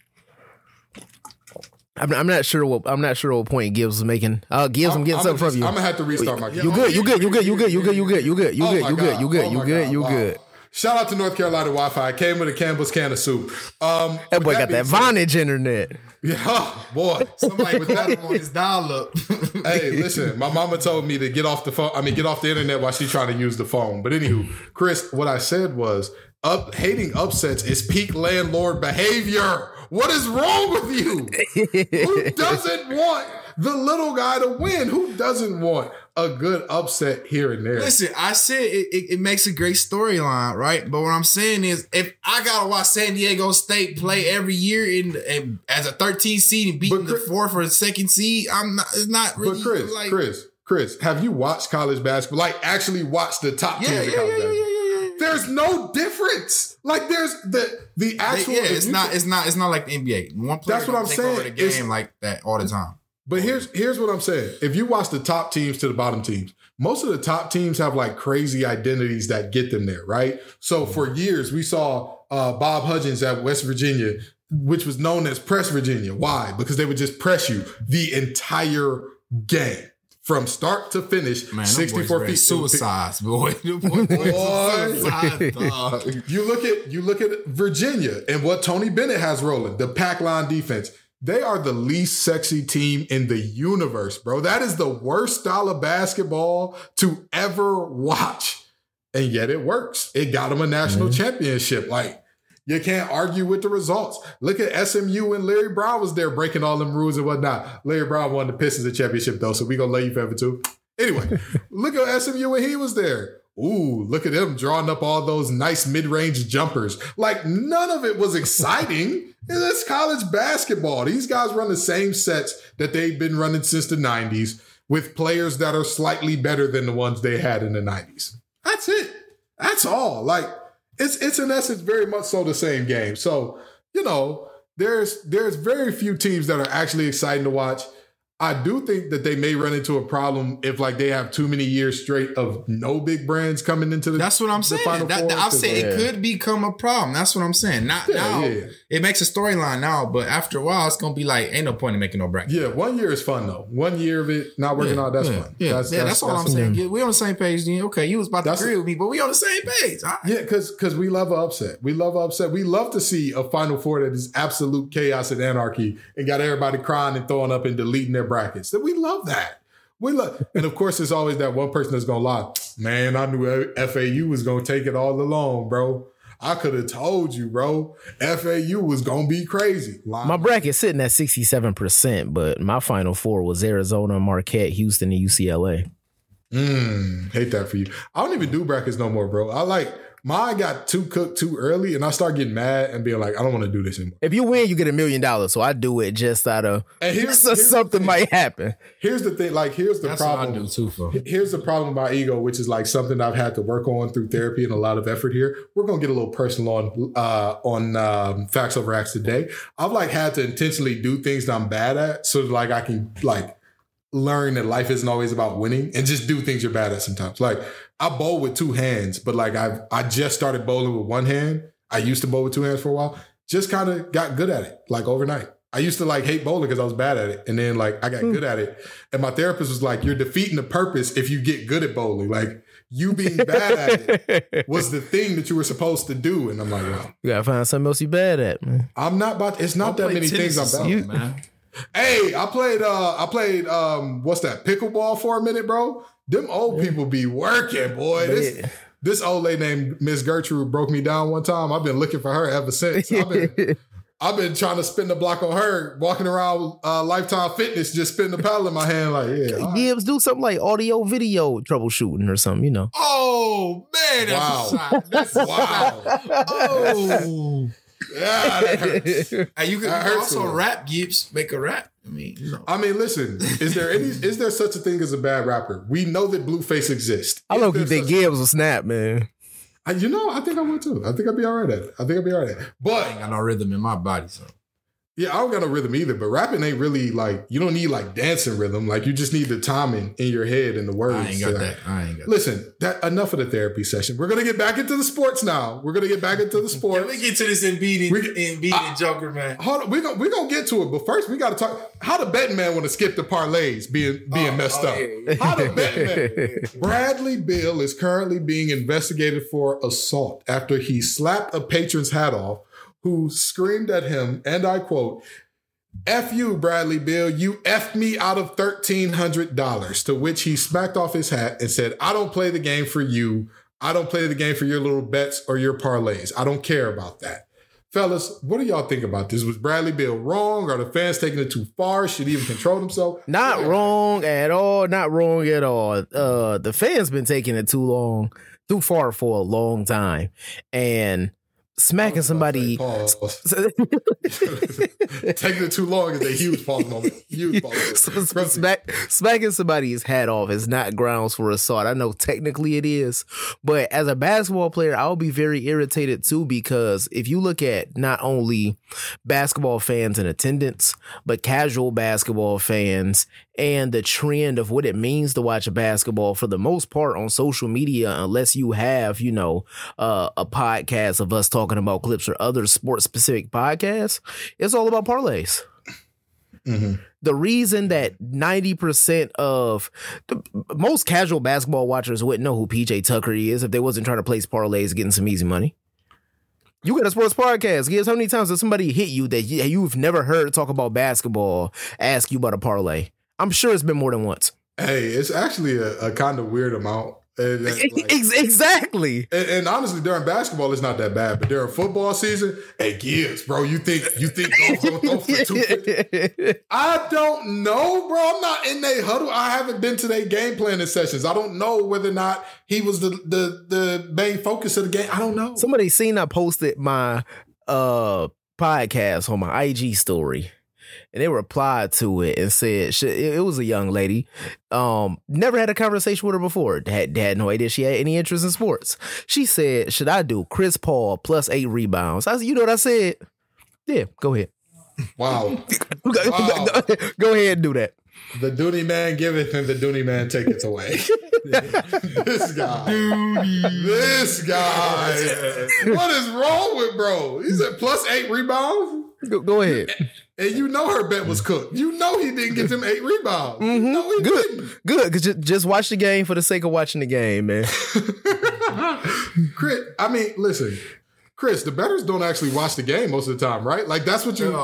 I'm, I'm not sure what I'm not sure what point Gibbs was making. Uh, Gibbs, I'm, getting I'm something from you. I'm gonna have to restart my. You good? You good? You good? You good? You good? You good? You good? You Oh good? You good? You good? Oh You good? You good? Wow. Shout out to North Carolina Wi-Fi. Came with a Campbell's can of soup. Um, That with boy got that said- Vonage internet. Yeah, oh, boy. Somebody put that on his dial up. hey, listen, my mama told me to get off the phone. I mean, get off the internet while she's trying to use the phone. But anywho, Chris, what I said was up hating upsets is peak landlord behavior. What is wrong with you? Who doesn't want the little guy to win? Who doesn't want a good upset here and there? Listen, I said it, it, it makes a great storyline, right? But what I'm saying is, if I gotta watch San Diego State play every year in, in as a 13 seed and beating But the Chris- fourth or second seed, I'm not. It's not really. But Chris, like, Chris, Chris, have you watched college basketball? Like actually watched the top yeah, teams yeah, yeah, college yeah, yeah, basketball? yeah, yeah. There's no difference. Like there's the the They- actual. yeah, it's not. can- It's not. It's not like the NBA. One player That's what I'm saying. over the It's- game like that all the time. But here's here's what I'm saying. If you watch the top teams to the bottom teams, most of the top teams have like crazy identities that get them there, right? So for years we saw uh, Bob Huggins at West Virginia, which was known as Press Virginia. Why? Because they would just press you the entire game from start to finish, Man, 64 boys feet. suicides, boy. Boy. suicides, dog. You look at you look at Virginia and what Tony Bennett has rolling, the pack line defense. They are the least sexy team in the universe, bro. That is the worst style of basketball to ever watch. and yet it works. It got them a national Mm-hmm. championship. Like you can't argue with the results. Look at SMU when Larry Brown was there breaking all them rules and whatnot. Larry Brown won the Pistons a championship though, so we gonna lay you forever too. Anyway, look at SMU when he was there. Ooh, look at him drawing up all those nice mid-range jumpers. Like none of it was exciting. It's college basketball. These guys run the same sets that they've been running since the 90s with players that are slightly better than the ones they had in the 90s. That's it. That's all. Like it's it's in essence very much so the same game. So, you know, there's there's very few teams that are actually exciting to watch. I do think that they may run into a problem if like they have too many years straight of no big brands coming into the That's what I'm saying. That, that- I'm saying it could become a problem. That's what I'm saying. Not Yeah, now. yeah. It makes a storyline now, but after a while, it's gonna be like, ain't no point in making no bracket. Yeah, one year is fun though. One year of it not working out, that's fun. Yeah, that's, yeah, that's, all I'm saying. Yeah, we on the same page. Then okay, you was about to That's- agree with me, but we on the same page. Right. Yeah, because because we love an upset. We love upset. We love to see a Final Four that is absolute chaos and anarchy and got everybody crying and throwing up and deleting their brackets. That we love that. We love, and of course, there's always that one person that's gonna lie. Man, I knew FAU was gonna take it all along, bro. I could have told you, bro. FAU was gonna be crazy. Lie. My bracket sitting at 67%, but my final four was Arizona, Marquette, Houston, and UCLA. Mm, hate that for you. I don't even do brackets no more, bro. I like mine got too cooked too early, and I start getting mad and being like, I don't want to do this anymore. If you win, you get a million dollars. So I do it just out of And here's- so here's something might happen. Here's the thing, like here's the That's problem. what I do too, for. Here's the problem with my ego, which is like something I've had to work on through therapy and a lot of effort here. We're gonna get a little personal on uh on um, facts over acts today. I've like had to intentionally do things that I'm bad at so that, like I can like learn that life isn't always about winning and just do things you're bad at sometimes. Like I bowl with two hands, but like I've I just started bowling with one hand. I used to bowl with two hands for a while. Just kind of got good at it, like overnight. I used to like hate bowling because I was bad at it. And then like I got good at it. And my therapist was like, You're defeating the purpose if you get good at bowling. Like you being bad at it was the thing that you were supposed to do. And I'm like, well, You gotta find something else you bad at, man. I'm not about it's not that many things or I'm bad at. man. Hey, I played uh I played um what's that pickleball for a minute, bro. Them old people be working, boy. This Yeah. this old lady named Miss Gertrude broke me down one time. I've been looking for her ever since. I've been I've been trying to spin the block on her, walking around uh, Lifetime Fitness, just spinning the paddle in my hand, like yeah. all right. Gibbs, do something like audio video troubleshooting or something, you know. Oh man, that's Wow. a. That's Wow. oh. Yeah, that hurts. Hey, you can That hurts a also little. rap Gibbs, make a rap. I mean, you know. I mean, listen, is there any is there such a thing as a bad rapper? We know that Blueface exists. I Is don't there think such- Gibbs will snap, man. I- you know, I think I would too. I think I'd be all right at it. I think I'd be all right at it. But I ain't got no rhythm in my body, so Yeah, I don't got no rhythm either, but rapping ain't really like you don't need like dancing rhythm. Like you just need the timing in your head and the words. I ain't got that. I ain't got that. Listen, that enough of the therapy session. We're gonna get back into the sports now. We're gonna get back into the that. sports. Let me get to this Embiid and, Embiid and Joker, man. Hold on, we're gonna we're gonna get to it, but first we gotta talk how the betting man want to skip the parlays being being Oh, messed oh, up. yeah, yeah. How the betting man Bradley Beal is currently being investigated for assault after he slapped a patron's hat off who screamed at him, and I quote, F you, Bradley Beal, you F me out of $1,300. To which he smacked off his hat and said, I don't play the game for you. I don't play the game for your little bets or your parlays. I don't care about that. Fellas, what do y'all think about this? Was Bradley Beal wrong? Are the fans taking it too far? Should he even control himself? Not Yeah. wrong at all. Not wrong at all. Uh, the fans been taking it too long, too far for a long time, and smacking somebody. Pause. Taking it too long is a huge pause moment. Huge pause. moment. Smack, smacking somebody's hat off is not grounds for assault. I know technically it is, but as a basketball player, I'll be very irritated too because if you look at not only basketball fans in attendance, but casual basketball fans and the trend of what it means to watch basketball for the most part on social media, unless you have, you know, uh, a podcast of us talking about clips or other sports specific podcasts, it's all about parlays Mhm. the reason that 90% of the, most casual basketball watchers wouldn't know who PJ Tucker is if they wasn't trying to place parlays getting some easy money. You got a sports podcast. Guess how many times does somebody hit you that you- you've never heard talk about basketball ask you about a parlay? I'm sure it's been more than once. Hey, it's actually a, a kind of weird amount. And, like- exactly. and, and honestly, during basketball, it's not that bad. But during football season, it gives, bro. You think you think Goff gonna throw for two? I don't know, bro. I'm not in their huddle. I haven't been to their game planning sessions. I don't know whether or not he was the the the main focus of the game. I don't know. Somebody seen I posted my uh podcast on my IG story. And they replied to it and said sh- it it was a young lady. Um, never had a conversation with her before. Had had no idea she had any interest in sports. She said, "Should I do Chris Paul plus eight rebounds?" I said, "You know what I said? Yeah, go ahead. Wow. Go- go ahead and do that." The Dooney man giveth and the Dooney man taketh away. this guy. This guy. What is wrong with bro? He said plus eight rebounds. Go, go ahead. And you know her bet was cooked. You know he didn't get them eight rebounds. You mm-hmm. know he Good, didn't. good. Cause just, just watch the game for the sake of watching the game, man. Chris, I mean, listen, Chris, the betters don't actually watch the game most of the time, right? Like that's what you. No,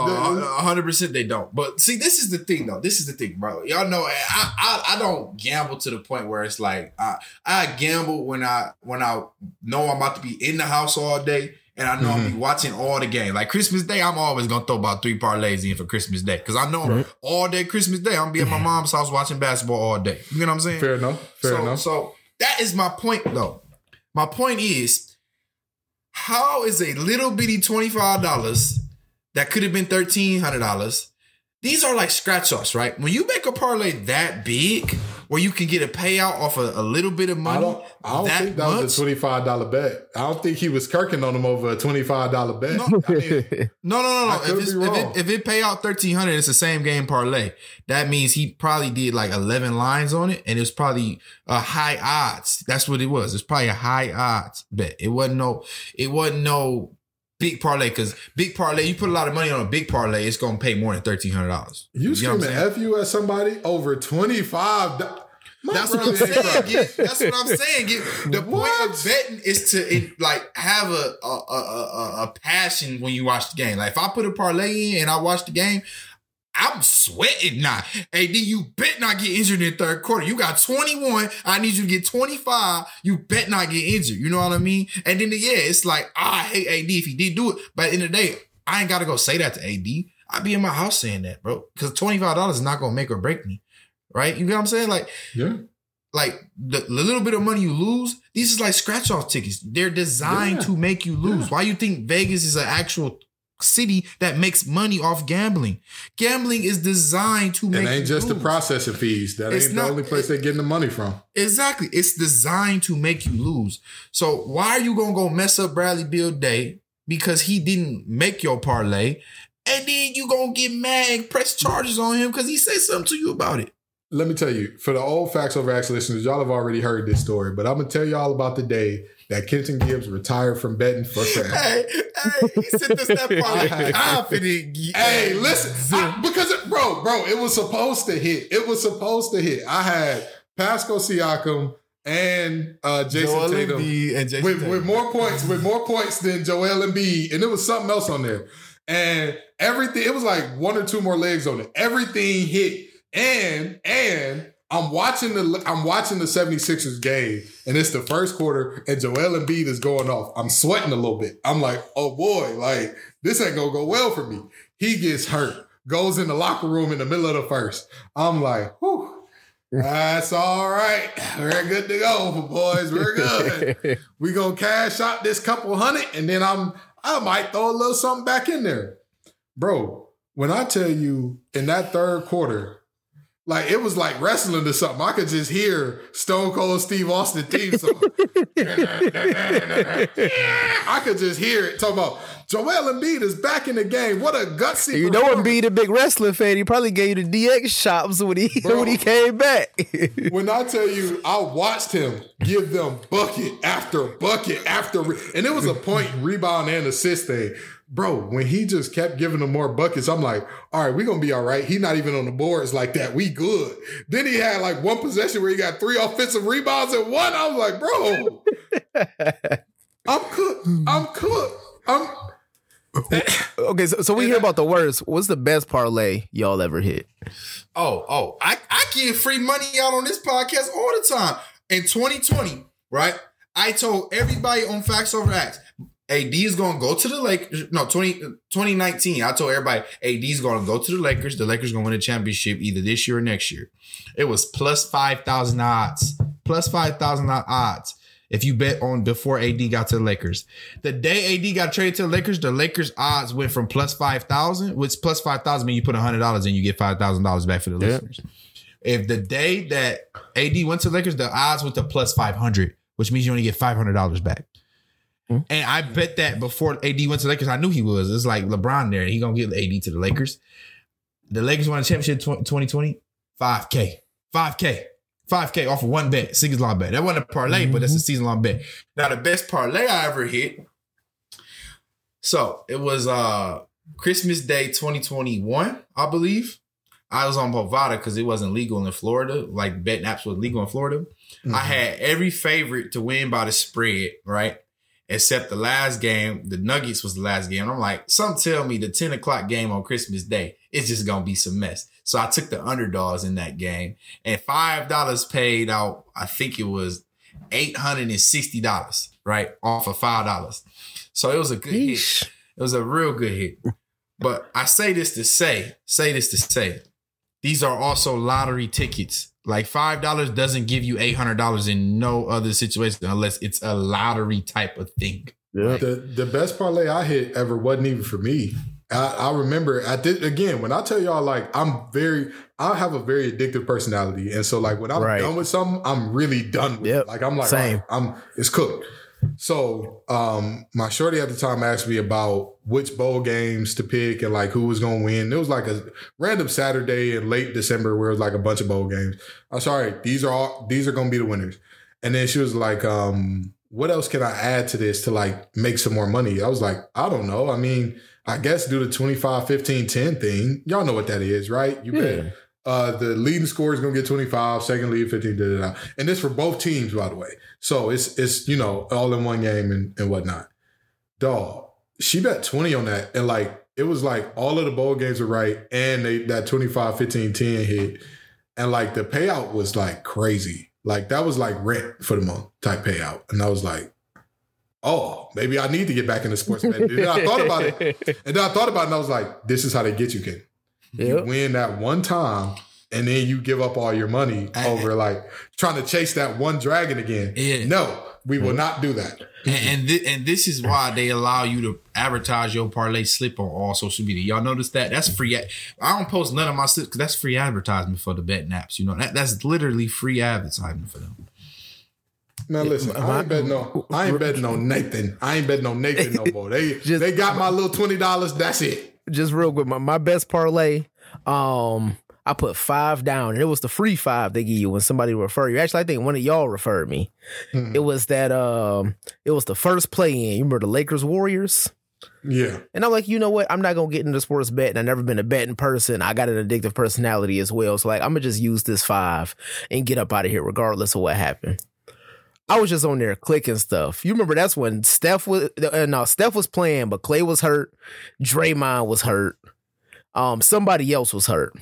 hundred percent they don't. But see, this is the thing, though. This is the thing, bro. Y'all know I, I I don't gamble to the point where it's like I I gamble when I when I know I'm about to be in the house all day and I know I'm be mm-hmm. watching all the game. Like Christmas Day, I'm always gonna throw about three parlays in for Christmas Day because I know all day Christmas Day I'm gonna be at my mm-hmm. mom's house watching basketball all day. You know what I'm saying? fair enough. Fair so, enough. So that is my point, though. My point is, how is a little bitty twenty five dollars that could have been thirteen hundred dollars? These are like scratch offs, right? When you make a parlay that big, where you can get a payout off a, a little bit of I money, don't. I don't that think that much. was a twenty-five dollar bet. I don't think he was kirking on him over a twenty-five dollar bet. I mean, No, no, no, no. If, it's, if, it, if it pay out thirteen hundred, it's the same game parlay. That means he probably did like eleven lines on it, and it was probably a high odds. That's what it was. It's probably a high odds bet. It wasn't no. It wasn't no big parlay because big parlay. You put a lot of money on a big parlay, it's gonna pay more than thirteen hundred dollars. you screaming f you at somebody over twenty-five. That's what I'm saying. Git. That's what I'm saying. Git. The point of betting is to it, like have a, a a a passion when you watch the game. Like if I put a parlay in and I watch the game, I'm sweating now. Hey, D, you bet not get injured in the third quarter. You got 21. I need you to get 25. You bet not get injured. You know what I mean? And then yeah, it's like I hate AD if he did do it. But at the end of the day, I ain't gotta go say that to AD. I'd be in my house saying that, bro. Because $25 is not gonna make or break me. Right? You get what I'm saying? Like Yeah. like the, the little bit of money you lose, these is like scratch off tickets. They're designed Yeah. to make you lose. Yeah. Why you think Vegas is an actual city that makes money off gambling? Gambling is designed to make And ain't just the lose. processing fees. That It's ain't not- the only place they're getting the money from. Exactly. It's designed to make you lose. So why are you gonna go mess up Bradley Beal Day because he didn't make your parlay? And then you gonna get mad press charges on him because he said something to you about it. Let me tell you, for the old Facts Over X listeners, y'all have already heard this story, but I'm gonna tell y'all about the day that Kenton Gibbs retired from betting for forever. Hey, hey, he sent us that parlay confident. Hey, listen, I- because it, bro, bro, it was supposed to hit. It was supposed to hit. I had Pascal Siakam and uh, Jason Joel Tatum and Jason with, Tatum. with more points, with more points than Joel Embiid, and there was something else on there, and everything. It was like one or two more legs on it. Everything hit, and and. I'm watching the I'm watching the 76ers game and it's the first quarter and Joel Embiid is going off. I'm sweating a little bit. I'm like, oh boy, like this ain't gonna go well for me. He gets hurt, goes in the locker room in the middle of the first. I'm like, whew, that's all right. We're good to go, boys. We're good. we gonna cash out this couple hundred, and then I'm I might throw a little something back in there. Bro, when I tell you in that third quarter, like it was like wrestling or something. I could just hear Stone Cold Steve Austin theme song. I could just hear it talking about Joel Embiid is back in the game. What a gutsy. You know. Embiid a big wrestling fan. He probably gave you the DX chops when he Bro. when he came back. When I tell you, I watched him give them bucket after bucket after, and it was a point rebound and assist thing. Bro, when he just kept giving them more buckets, I'm like, all right, we're gonna be all right. He's not even on the boards like that. We good. Then he had like one possession where he got three offensive rebounds and one. I was like, bro, I'm cooked. I'm cooked. I'm okay, so, so we hear about the worst. What's the best parlay y'all ever hit? Oh, oh, I, I give free money out on this podcast all the time. in 2020, right? I told everybody on Facts Over Acts, AD is going to go to the Lakers. No, 20, 2019, I told everybody, AD is going to go to the Lakers. The Lakers going to win a championship either this year or next year. It was plus 5,000 odds. Plus 5,000 odds if you bet on before AD got to the Lakers. The day AD got traded to the Lakers, the Lakers odds went from plus 5,000, which plus 5,000 mean you put $100 in, you get $5,000 back for the Yeah. listeners. If the day that AD went to the Lakers, the odds went to plus 500, which means you only get $500 back. Hmm. And I bet that before AD went to the Lakers, I knew he was. It's like LeBron there. He going to get AD to the Lakers. The Lakers won a championship 2020, 5K. 5K. 5K off of one bet, season long bet. That wasn't a parlay, but that's a season long bet. Now, the best parlay I ever hit. So it was uh Christmas Day 2021, I believe. I was on Bovada because it wasn't legal in Florida. Like betting apps was legal in Florida. I had every favorite to win by the spread, right? Except the last game, the Nuggets was the last game. And I'm like, some tell me the 10 o'clock game on Christmas Day, it's just gonna be some mess. So I took the underdogs in that game and five dollars paid out. I think it was eight hundred and sixty dollars, right, off of five dollars. So it was a good hit. It was a real good hit. But I say this to say, say this to say, these are also lottery tickets. Like five dollars doesn't give you eight hundred dollars in no other situation unless it's a lottery type of thing. Yeah. The the best parlay I hit ever wasn't even for me. I, I remember I did again when I tell y'all like I'm very I have a very addictive personality and so like when I'm Right. done with something I'm really done with Yep. it. Like I'm like Same. all right, I'm it's cooked. So um my shorty at the time asked me about which bowl games to pick and like who was gonna win. It was like a random Saturday in late December where it was like a bunch of bowl games. I was all right, these are all these are gonna be the winners. And then she was like, um, what else can I add to this to like make some more money? I was like, I don't know. I mean, I guess do the 25, 15, 10 thing. Y'all know what that is, right? You Yeah. bet. Uh, the leading scorer is gonna get 25, second lead 15, da, da, da. And this for both teams, by the way. So it's it's you know, all in one game and, and whatnot. Dog, she bet 20 on that. And like it was like all of the bowl games were right, and they that 25, 15, 10 hit. And like the payout was like crazy. Like that was like rent for the month type payout. And I was like, oh, maybe I need to get back into sports betting. And then I thought about it. And then I thought about it and I was like, this is how they get you, Ken. You win that one time and then you give up all your money I- over like trying to chase that one dragon again. Yeah. No, we will mm-hmm. not do that. And and, thi- and this is why they allow you to advertise your parlay slip on all social media. Y'all notice that? That's free. ad- I don't post none of my slips because that's free advertisement for the betting apps. You know that that's literally free advertisement for them. Now listen, I ain't betting on I ain't betting on Nathan. I ain't betting on Nathan no more. They Just- they got my little twenty dollars. That's it. Just real quick, my, my best parlay, um, I put five down, and it was the free five they give you when somebody refer you. Actually, I think one of y'all referred me. Mhm. It was that um, it was the first play in. You remember the Lakers Warriors? Yeah. And I'm like, you know what? I'm not gonna get into sports betting. I've never been a betting person. I got an addictive personality as well. So like, I'm gonna just use this five and get up out of here, regardless of what happened. I was just on there clicking stuff. You remember that's when Steph was uh, no Steph was playing, but Clay was hurt. Draymond was hurt. Um, somebody else was hurt.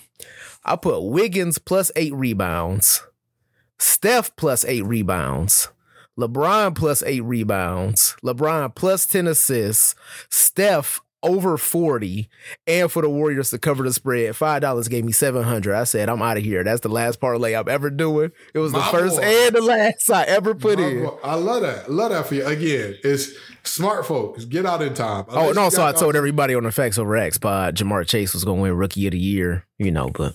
I put Wiggins plus eight rebounds, Steph plus eight rebounds, LeBron plus eight rebounds, LeBron plus 10 assists, Steph over 40, and for the Warriors to cover the spread. $5 gave me 700 I said, I'm out of here. That's the last parlay I'm ever doing. It was the first boy. and the last I ever put My in. boy, I love that. Love that for you. Again, it's smart folks. Get out in time. Oh, Unless and you also I got- told everybody on the Facts Over X pod, Ja'Marr Chase was going to win Rookie of the Year, you know, but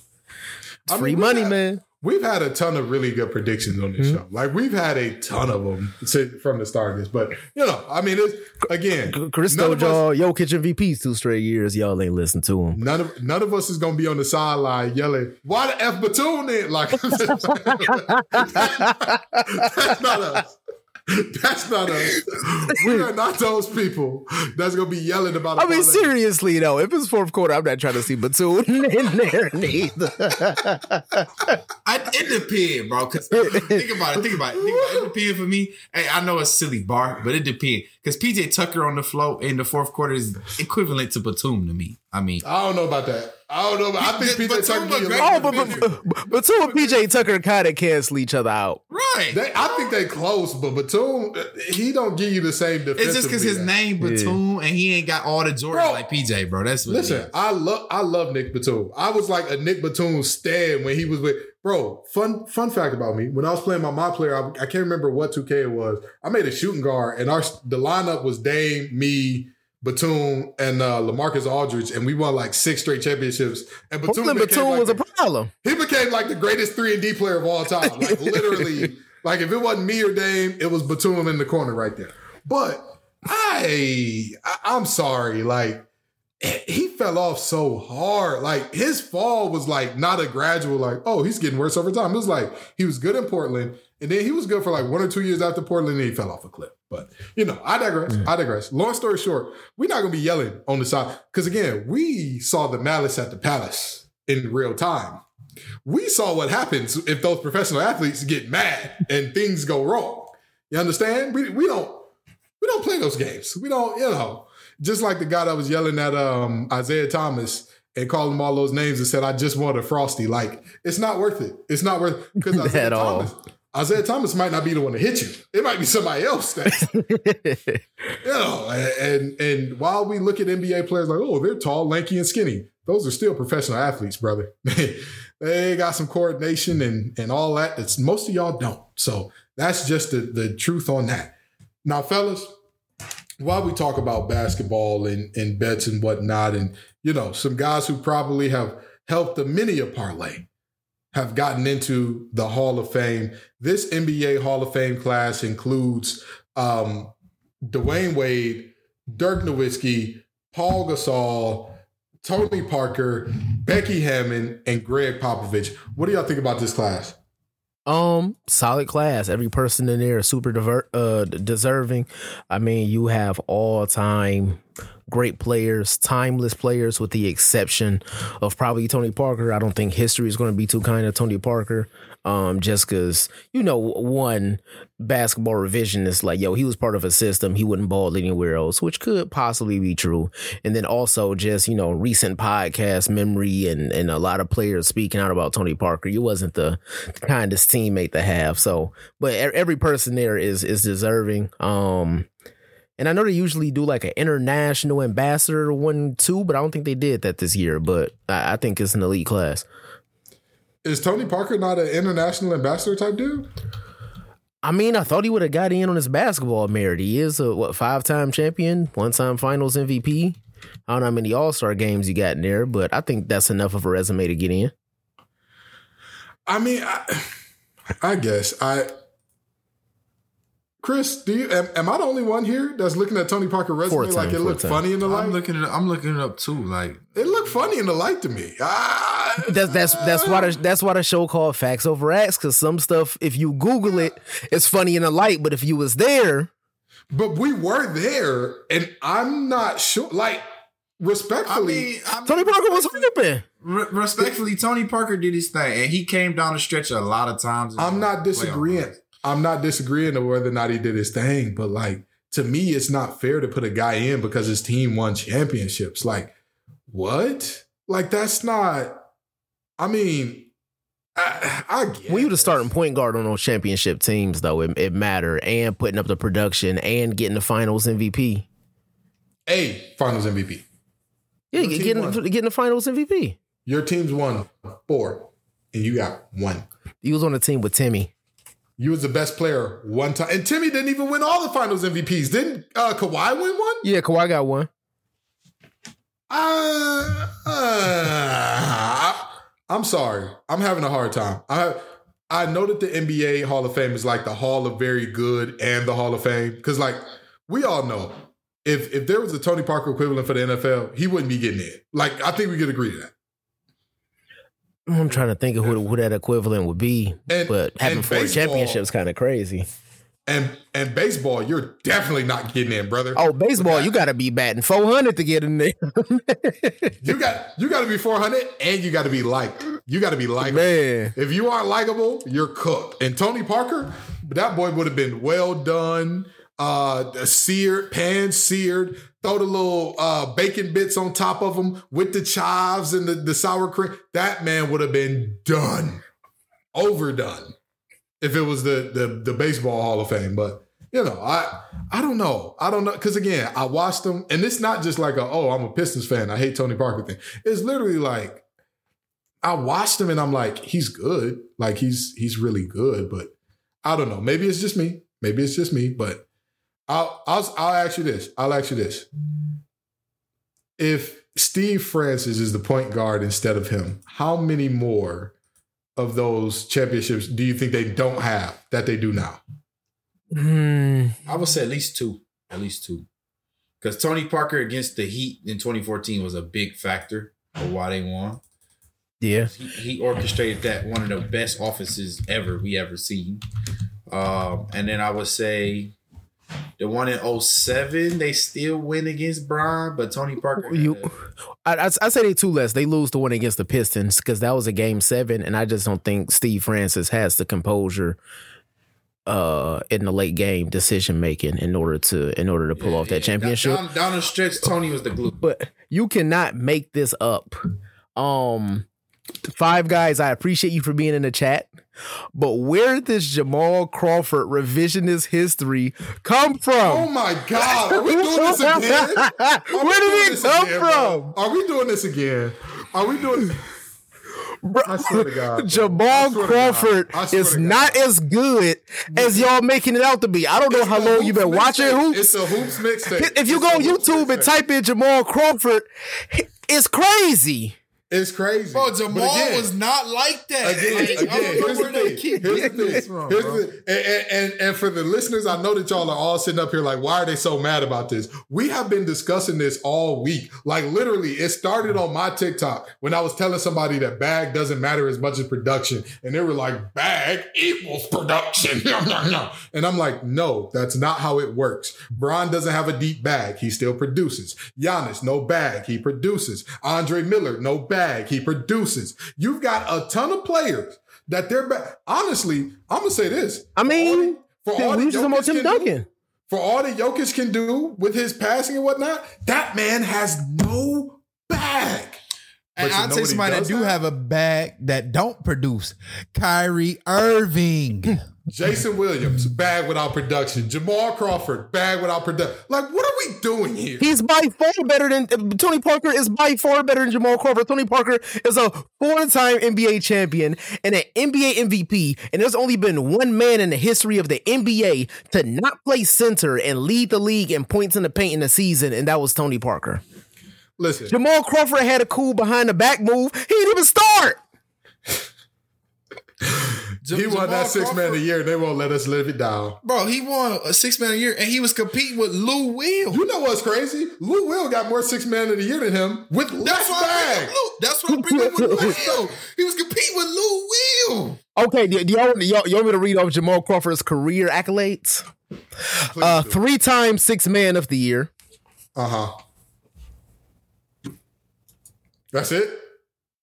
it's I mean, free money, had- man. We've had a ton of really good predictions on this hmm? show. Like we've had a ton of them to- from the start of this. But you know, I mean, it's again, Chris none told of y'all, yo, kitchen VPs two straight years. Y'all ain't listen to him. None of none of us is gonna be on the sideline yelling, "Why the f Batum in?" Like that's not us. That's not us. We are not those people that's gonna be yelling about. I mean, seriously though, if it's fourth quarter, I'm not trying to see Batum in there neither. I, it depends, bro. Because uh, think about it. Think about it. Think about it. It depends for me. Hey, I know it's silly bar, but it depends. Because PJ Tucker on the float in the fourth quarter is equivalent to Batum to me. I mean, I don't know about that. I don't know, but I think But PJ Tucker. Batum give a great Oh, but defender. but, but two and PJ Tucker kind of cancel each other out. Right. They, I think they close, but Batum, he don't give you the same defense. it's just because his name Batum and he ain't got all the Jordans Bro. like PJ, bro. That's what Listen, It is. I love I love Nick Batum. I was like a Nick Batum stan when he was with bro. Fun fun fact about me: when I was playing my my player, I, I can't remember what two K it was. I made a shooting guard, and our the lineup was Dame, me, Batum, and uh, Lamarcus Aldridge, and we won like six straight championships. And Batum, Batum like was a problem. he became like the greatest three and D player of all time. Like literally, like if it wasn't me or Dame, it was Batum in the corner right there. But I, I I'm sorry, like he fell off so hard. Like his fall was like not a gradual, like oh he's getting worse over time. It was like he was good in Portland, and then he was good for like one or two years after Portland, and he fell off a cliff. But you know, I digress. I digress. Long story short, we're not gonna be yelling on the side because again, we saw the malice at the palace in real time we saw what happens if those professional athletes get mad and things go wrong. You understand? We we don't we don't play those games. We don't, you know, just like the guy that was yelling at um Isaiah Thomas and calling him all those names and said, I just want a frosty. Like, it's not worth it. It's not worth. Because Isaiah At all. Thomas, Isaiah Thomas might not be the one to hit you. It might be somebody else that you know, and and while we look at NBA players like, oh, they're tall, lanky, and skinny, those are still professional athletes, brother. they got some coordination and and all that. That's most of y'all don't. So that's just the the truth on that. Now, fellas, while we talk about basketball and and bets and whatnot, and you know, some guys who probably have helped a many a parlay have gotten into the Hall of Fame. This NBA Hall of Fame class includes um, Dwyane Wade, Dirk Nowitzki, Pau Gasol, Tony Parker, Becky Hammon, and Gregg Popovich. What do y'all think about this class? Um, solid class. Every person in there is super uh, deserving. I mean, you have all time great players, timeless players, with the exception of probably Tony Parker. I don't think history is going to be too kind of Tony Parker. Um, just because you know, one basketball revisionist like, yo, he was part of a system, he wouldn't ball anywhere else, which could possibly be true. And then also just you know, recent podcast memory and and a lot of players speaking out about Tony Parker. You wasn't the kindest teammate to have. So, but every person there is is deserving. Um, and I know they usually do like an international ambassador one too, but I don't think they did that this year. But I, I think it's an elite class. Is Tony Parker not an international ambassador type dude? I mean, I thought he would have got in on his basketball merit. He is a what five time champion, one time Finals MVP. I don't know how many All Star games he got in there, but I think that's enough of a resume to get in. I mean, I, I guess I. Chris, do you am, am I the only one here that's looking at Tony Parker resume Four like time, it four looked time. funny in the light? I'm looking it. I'm looking it up too. Like it looked funny in the light to me. Ah, That's that's that's why the, that's why the show called Facts Over Acts because some stuff if you Google it, it's funny in the light, but if you was there, but we were there, and I'm not sure. Like I respectfully, mean, I mean, Tony Parker was hooping. Re- respectfully, Tony Parker did his thing, and he came down the stretch a lot of times. I'm not disagreeing. I'm not disagreeing on whether or not he did his thing, but like to me, it's not fair to put a guy in because his team won championships. Like, what? Like that's not. I mean, I, I get When you the starting point guard on those championship teams, though, it, it matter and putting up the production and getting the Finals MVP. a Finals MVP. Yeah, Your getting getting the Finals MVP. Your team's won four, and you got one. He was on the team with Timmy. You was the best player one time, and Timmy didn't even win all the Finals MVPs. Didn't uh, Kawhi win one? Yeah, Kawhi got one. Uh, uh, I'm sorry. I'm having a hard time. I I know that the NBA Hall of Fame is like the Hall of Very Good and the Hall of Fame because, like, we all know if if there was a Tony Parker equivalent for the NFL, he wouldn't be getting in. Like, I think we could agree to that. I'm trying to think of who, who that equivalent would be, And- but having four baseball- championships kind of crazy. And and baseball, you're definitely not getting in, brother. Oh, baseball, you got to be batting 400 to get in there, You got you got to be 400, and you got to be like you got to be like man. If you aren't likable, you're cooked. And Tony Parker, that boy would have been well done. Uh, seared, pan seared. Throw the little uh, bacon bits on top of them with the chives and the, the sour cream. That man would have been done, overdone, if it was the the the baseball Hall of Fame. But you know, I I don't know. I don't know because again, I watched them, and it's not just like a oh, I'm a Pistons fan. I hate Tony Parker thing. It's literally like I watched him, and I'm like, he's good. Like he's he's really good, but I don't know. Maybe it's just me. Maybe it's just me. But I'll I'll I'll ask you this. I'll ask you this. If Steve Francis is the point guard instead of him, how many more of those championships do you think they don't have that they do now? Hmm. I would say at least two. At least two. Because Tony Parker against the Heat in 2014 was a big factor of why they won. Yeah. He, he orchestrated that one of the best offenses ever we ever seen. Um, and then I would say the one in 07, they still win against Brian, but Tony Parker. You, I, I, I say they two less. They lose the one against the Pistons because that was a game seven, and I just don't think Steve Francis has the composure uh in the late game decision making in order to in order to pull off that Yeah, championship. Down, down the stretch, Tony was the glue. but you cannot make this up. Um, five guys, I appreciate you for being in the chat, but where did this Jamal Crawford revisionist history come from? Oh my God! Are we doing this again? Are Where did it come again, from? bro? Are we doing this again? Are we doing? I swear to God, bro. Jamal to God. Crawford is God. not as good as y'all making it out to be. I don't know It's how long you've been watching mixtape. hoops. It's a hoops mixtape. If you It's go on YouTube and type in Jamal Crawford, it's crazy. It's crazy. Bro, Jamal again- was not like that. Again, Like, again, here's the thing. Here's the thing. from, Here's the- and, and, and for the listeners, I know that y'all are all sitting up here like, why are they so mad about this? We have been discussing this all week. Like literally, it started on my TikTok when I was telling somebody that bag doesn't matter as much as production, and they were like, bag equals production. and I'm like, no, that's not how it works. Bron doesn't have a deep bag. He still produces. Giannis, no bag. He produces. Andre Miller, no bag. He produces. You've got a ton of players that they're back. Honestly, I'm gonna say this. I mean, for all we that just about Tim can do- Duncan. for all that Jokic can do with his passing and whatnot, that man has no bag. And But I'll know take somebody that do have? have a bag that don't produce. Kyrie Irving. Jason Williams, bag without production. Jamal Crawford, bag without production. Like, what are we doing here? He's by far better than Tony Parker is by far better than Jamal Crawford. Tony Parker is a four-time NBA champion and an NBA MVP, and there's only been one man in the history of the NBA to not play center and lead the league in points in the paint in the season, and that was Tony Parker. Listen, Jamal Crawford had a cool behind the back move. He didn't even start. he won that six man a year. They won't let us live it down. Bro, he won a six man a year, and he was competing with Lou Will. You know what's crazy? Lou Will got more six man of the year than him with less That's why I bring bag. up Lou. That's why I bring up with Lou Will. He was competing with Lou Will. Okay, do, do y'all, y'all, you want me to read off Jamal Crawford's career accolades? Uh, three-time six man of the year. Uh huh. That's it.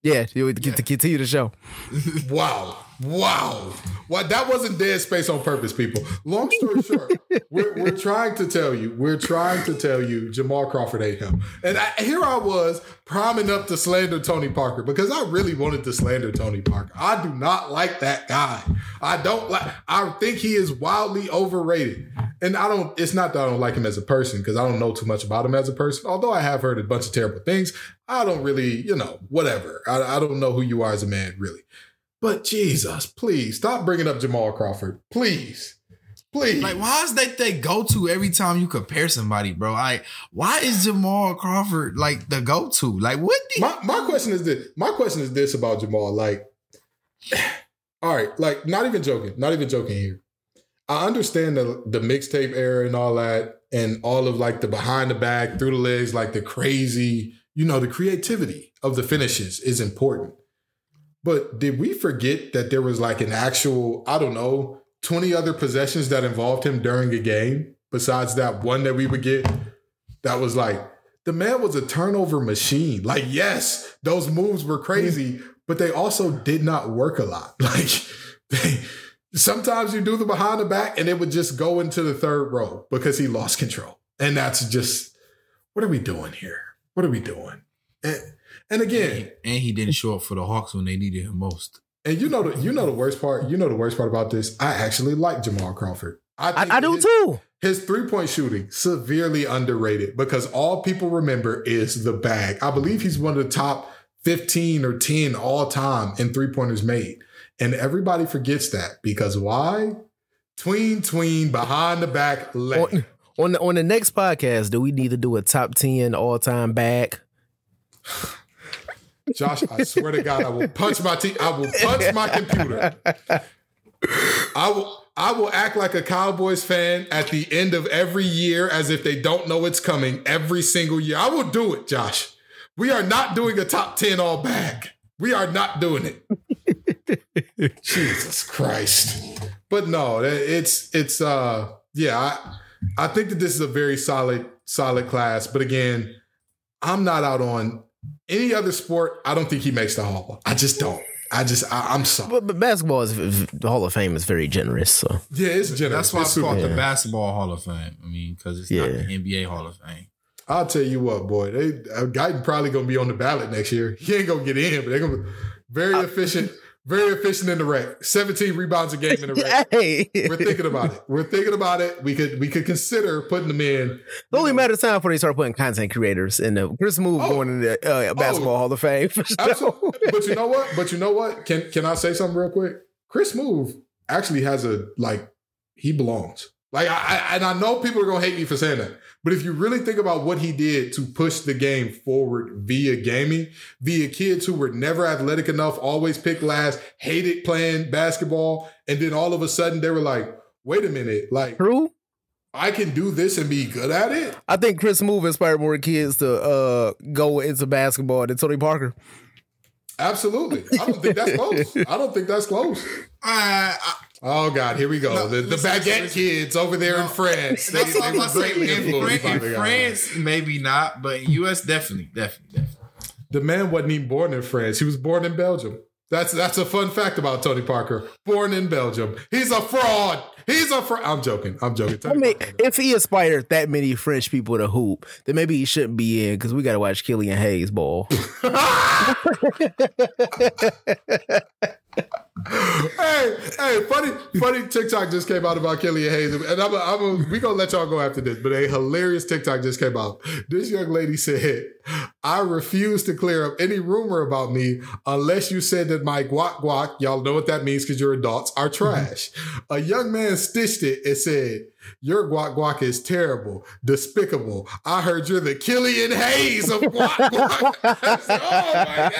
Yeah, you get to, to continue the show. Wow. Wow. Well, that wasn't dead space on purpose, people. Long story short, we're, we're trying to tell you, we're trying to tell you Jamal Crawford ain't him. And I, here I was priming up to slander Tony Parker because I really wanted to slander Tony Parker. I do not like that guy. I don't like, I think he is wildly overrated. And I don't, it's not that I don't like him as a person because I don't know too much about him as a person. Although I have heard a bunch of terrible things, I don't really, you know, whatever. I, I don't know who you are as a man, really. But Jesus, please stop bringing up Jamal Crawford. Please. Please. Like, why is that they go to every time you compare somebody, bro? Like, why is Jamal Crawford like the go to? Like, what? Did, my, my question is this. My question is this about Jamal. Like, all right, like not even joking, not even joking here. I understand the the mixtape era and all that, and all of like the behind the back, through the legs, like the crazy, you know, the creativity of the finishes is important. But did we forget that there was like an actual, I don't know, 20 other possessions that involved him during a game besides that one that we would get that was like the man was a turnover machine. Like, yes, those moves were crazy, mm-hmm. but they also did not work a lot. Like they sometimes you do the behind the back and it would just go into the third row because he lost control. And that's just what are we doing here? What are we doing? And, and again, and he didn't show up for the Hawks when they needed him most. and you know the you know the worst part. You know the worst part about this. I actually like Jamal Crawford. think I, I do his- too. His three point shooting severely underrated because all people remember is the bag. I believe he's one of the top fifteen or ten all time in three pointers made, and everybody forgets that because why? Tween tween behind the back leg. On, on the on the next podcast, do we need to do a top ten all time back? Josh, I swear to God, I will punch my I will punch my computer. I will I will act like a Cowboys fan at the end of every year as if they don't know it's coming every single year. I will do it, Josh. We are not doing a top 10 all back. We are not doing it. Jesus Christ. But no, it's it's uh yeah, I I think that this is a very solid solid class, but again, I'm not out on any other sport. I don't think he makes the hall. I just don't. I just I, I'm sorry. But, but basketball is the Hall of Fame is very generous. So Yeah, it's generous. That's why It's it's super- called the Basketball Hall of Fame. I mean, because it's not Yeah. the NBA Hall of Fame. I'll tell you what, boy. They uh, Guyton probably gonna be on the ballot next year. He ain't gonna get in, but they're gonna be very efficient, very efficient in the rec. 17 rebounds a game in the rec. hey, We're thinking about it. We're thinking about it. We could we could consider putting them in. It's only a matter of time before they start putting content creators in the Chris Smoove Oh. going in the uh, basketball Hall of Fame. Sure. Absolutely. but you know what? But you know what? Can can I say something real quick? Chris Smoove actually has a like he belongs. Like I, I and I know people are gonna hate me for saying that, but if you really think about what he did to push the game forward via gaming, via kids who were never athletic enough, always picked last, hated playing basketball, and then all of a sudden they were like, "Wait a minute! Like True. I can do this and be good at it." I think Chris Smoove inspired more kids to uh, go into basketball than Tony Parker. Absolutely. I don't think that's close. I don't think that's close. I, I, Oh God, here we go. No, the the listen, baguette listen. kids over there in France. They, that's what they I'm were about to say. greatly In, influenced by Fran- in. France, maybe not, but in US, definitely, definitely, definitely. The man wasn't even born in France. He was born in Belgium. That's that's a fun fact about Tony Parker. Born in Belgium. He's a fraud. He's a fraud. I'm joking. I'm joking. I Tony mean, Parker. if he inspired that many French people to hoop, then maybe he shouldn't be in because we got to watch Killian Hayes ball. hey, hey, funny, funny TikTok just came out about Killian Hayes, and I'm, I'm, we gonna let y'all go after this, but a hilarious TikTok just came out. This young lady said, "I refuse to clear up any rumor about me unless you said that my guac guac, y'all know what that means because you're adults, are mm-hmm. trash." A young man stitched it and said. Your guac guac is terrible, despicable. I heard you're the Killian Hayes of guac guac. oh my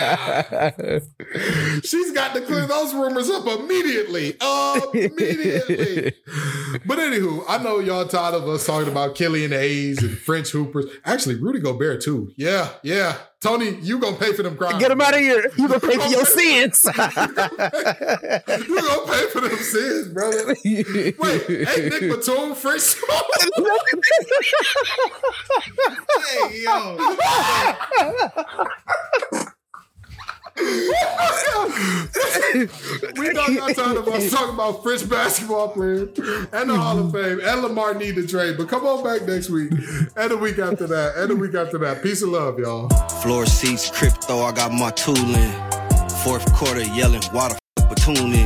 god! She's got to clear those rumors up immediately. Immediately. but anywho, I know y'all tired of us talking about Killian Hayes and French hoopers. Actually, Rudy Gobert too. Yeah, yeah. Yeah. Tony, you gonna pay for them crimes. Get them out of here. You gonna pay for your sins. you gonna pay for them sins, brother. Wait, hey Nick Batum, French. Hey, yo. we don't got time us talking about French basketball players and the Hall of Fame and Lamar need to trade. But come on back next week and the week after that and the week after that. Peace and love, y'all. Floor seats, crypto, I got my tool in. Fourth quarter yelling, why the f in.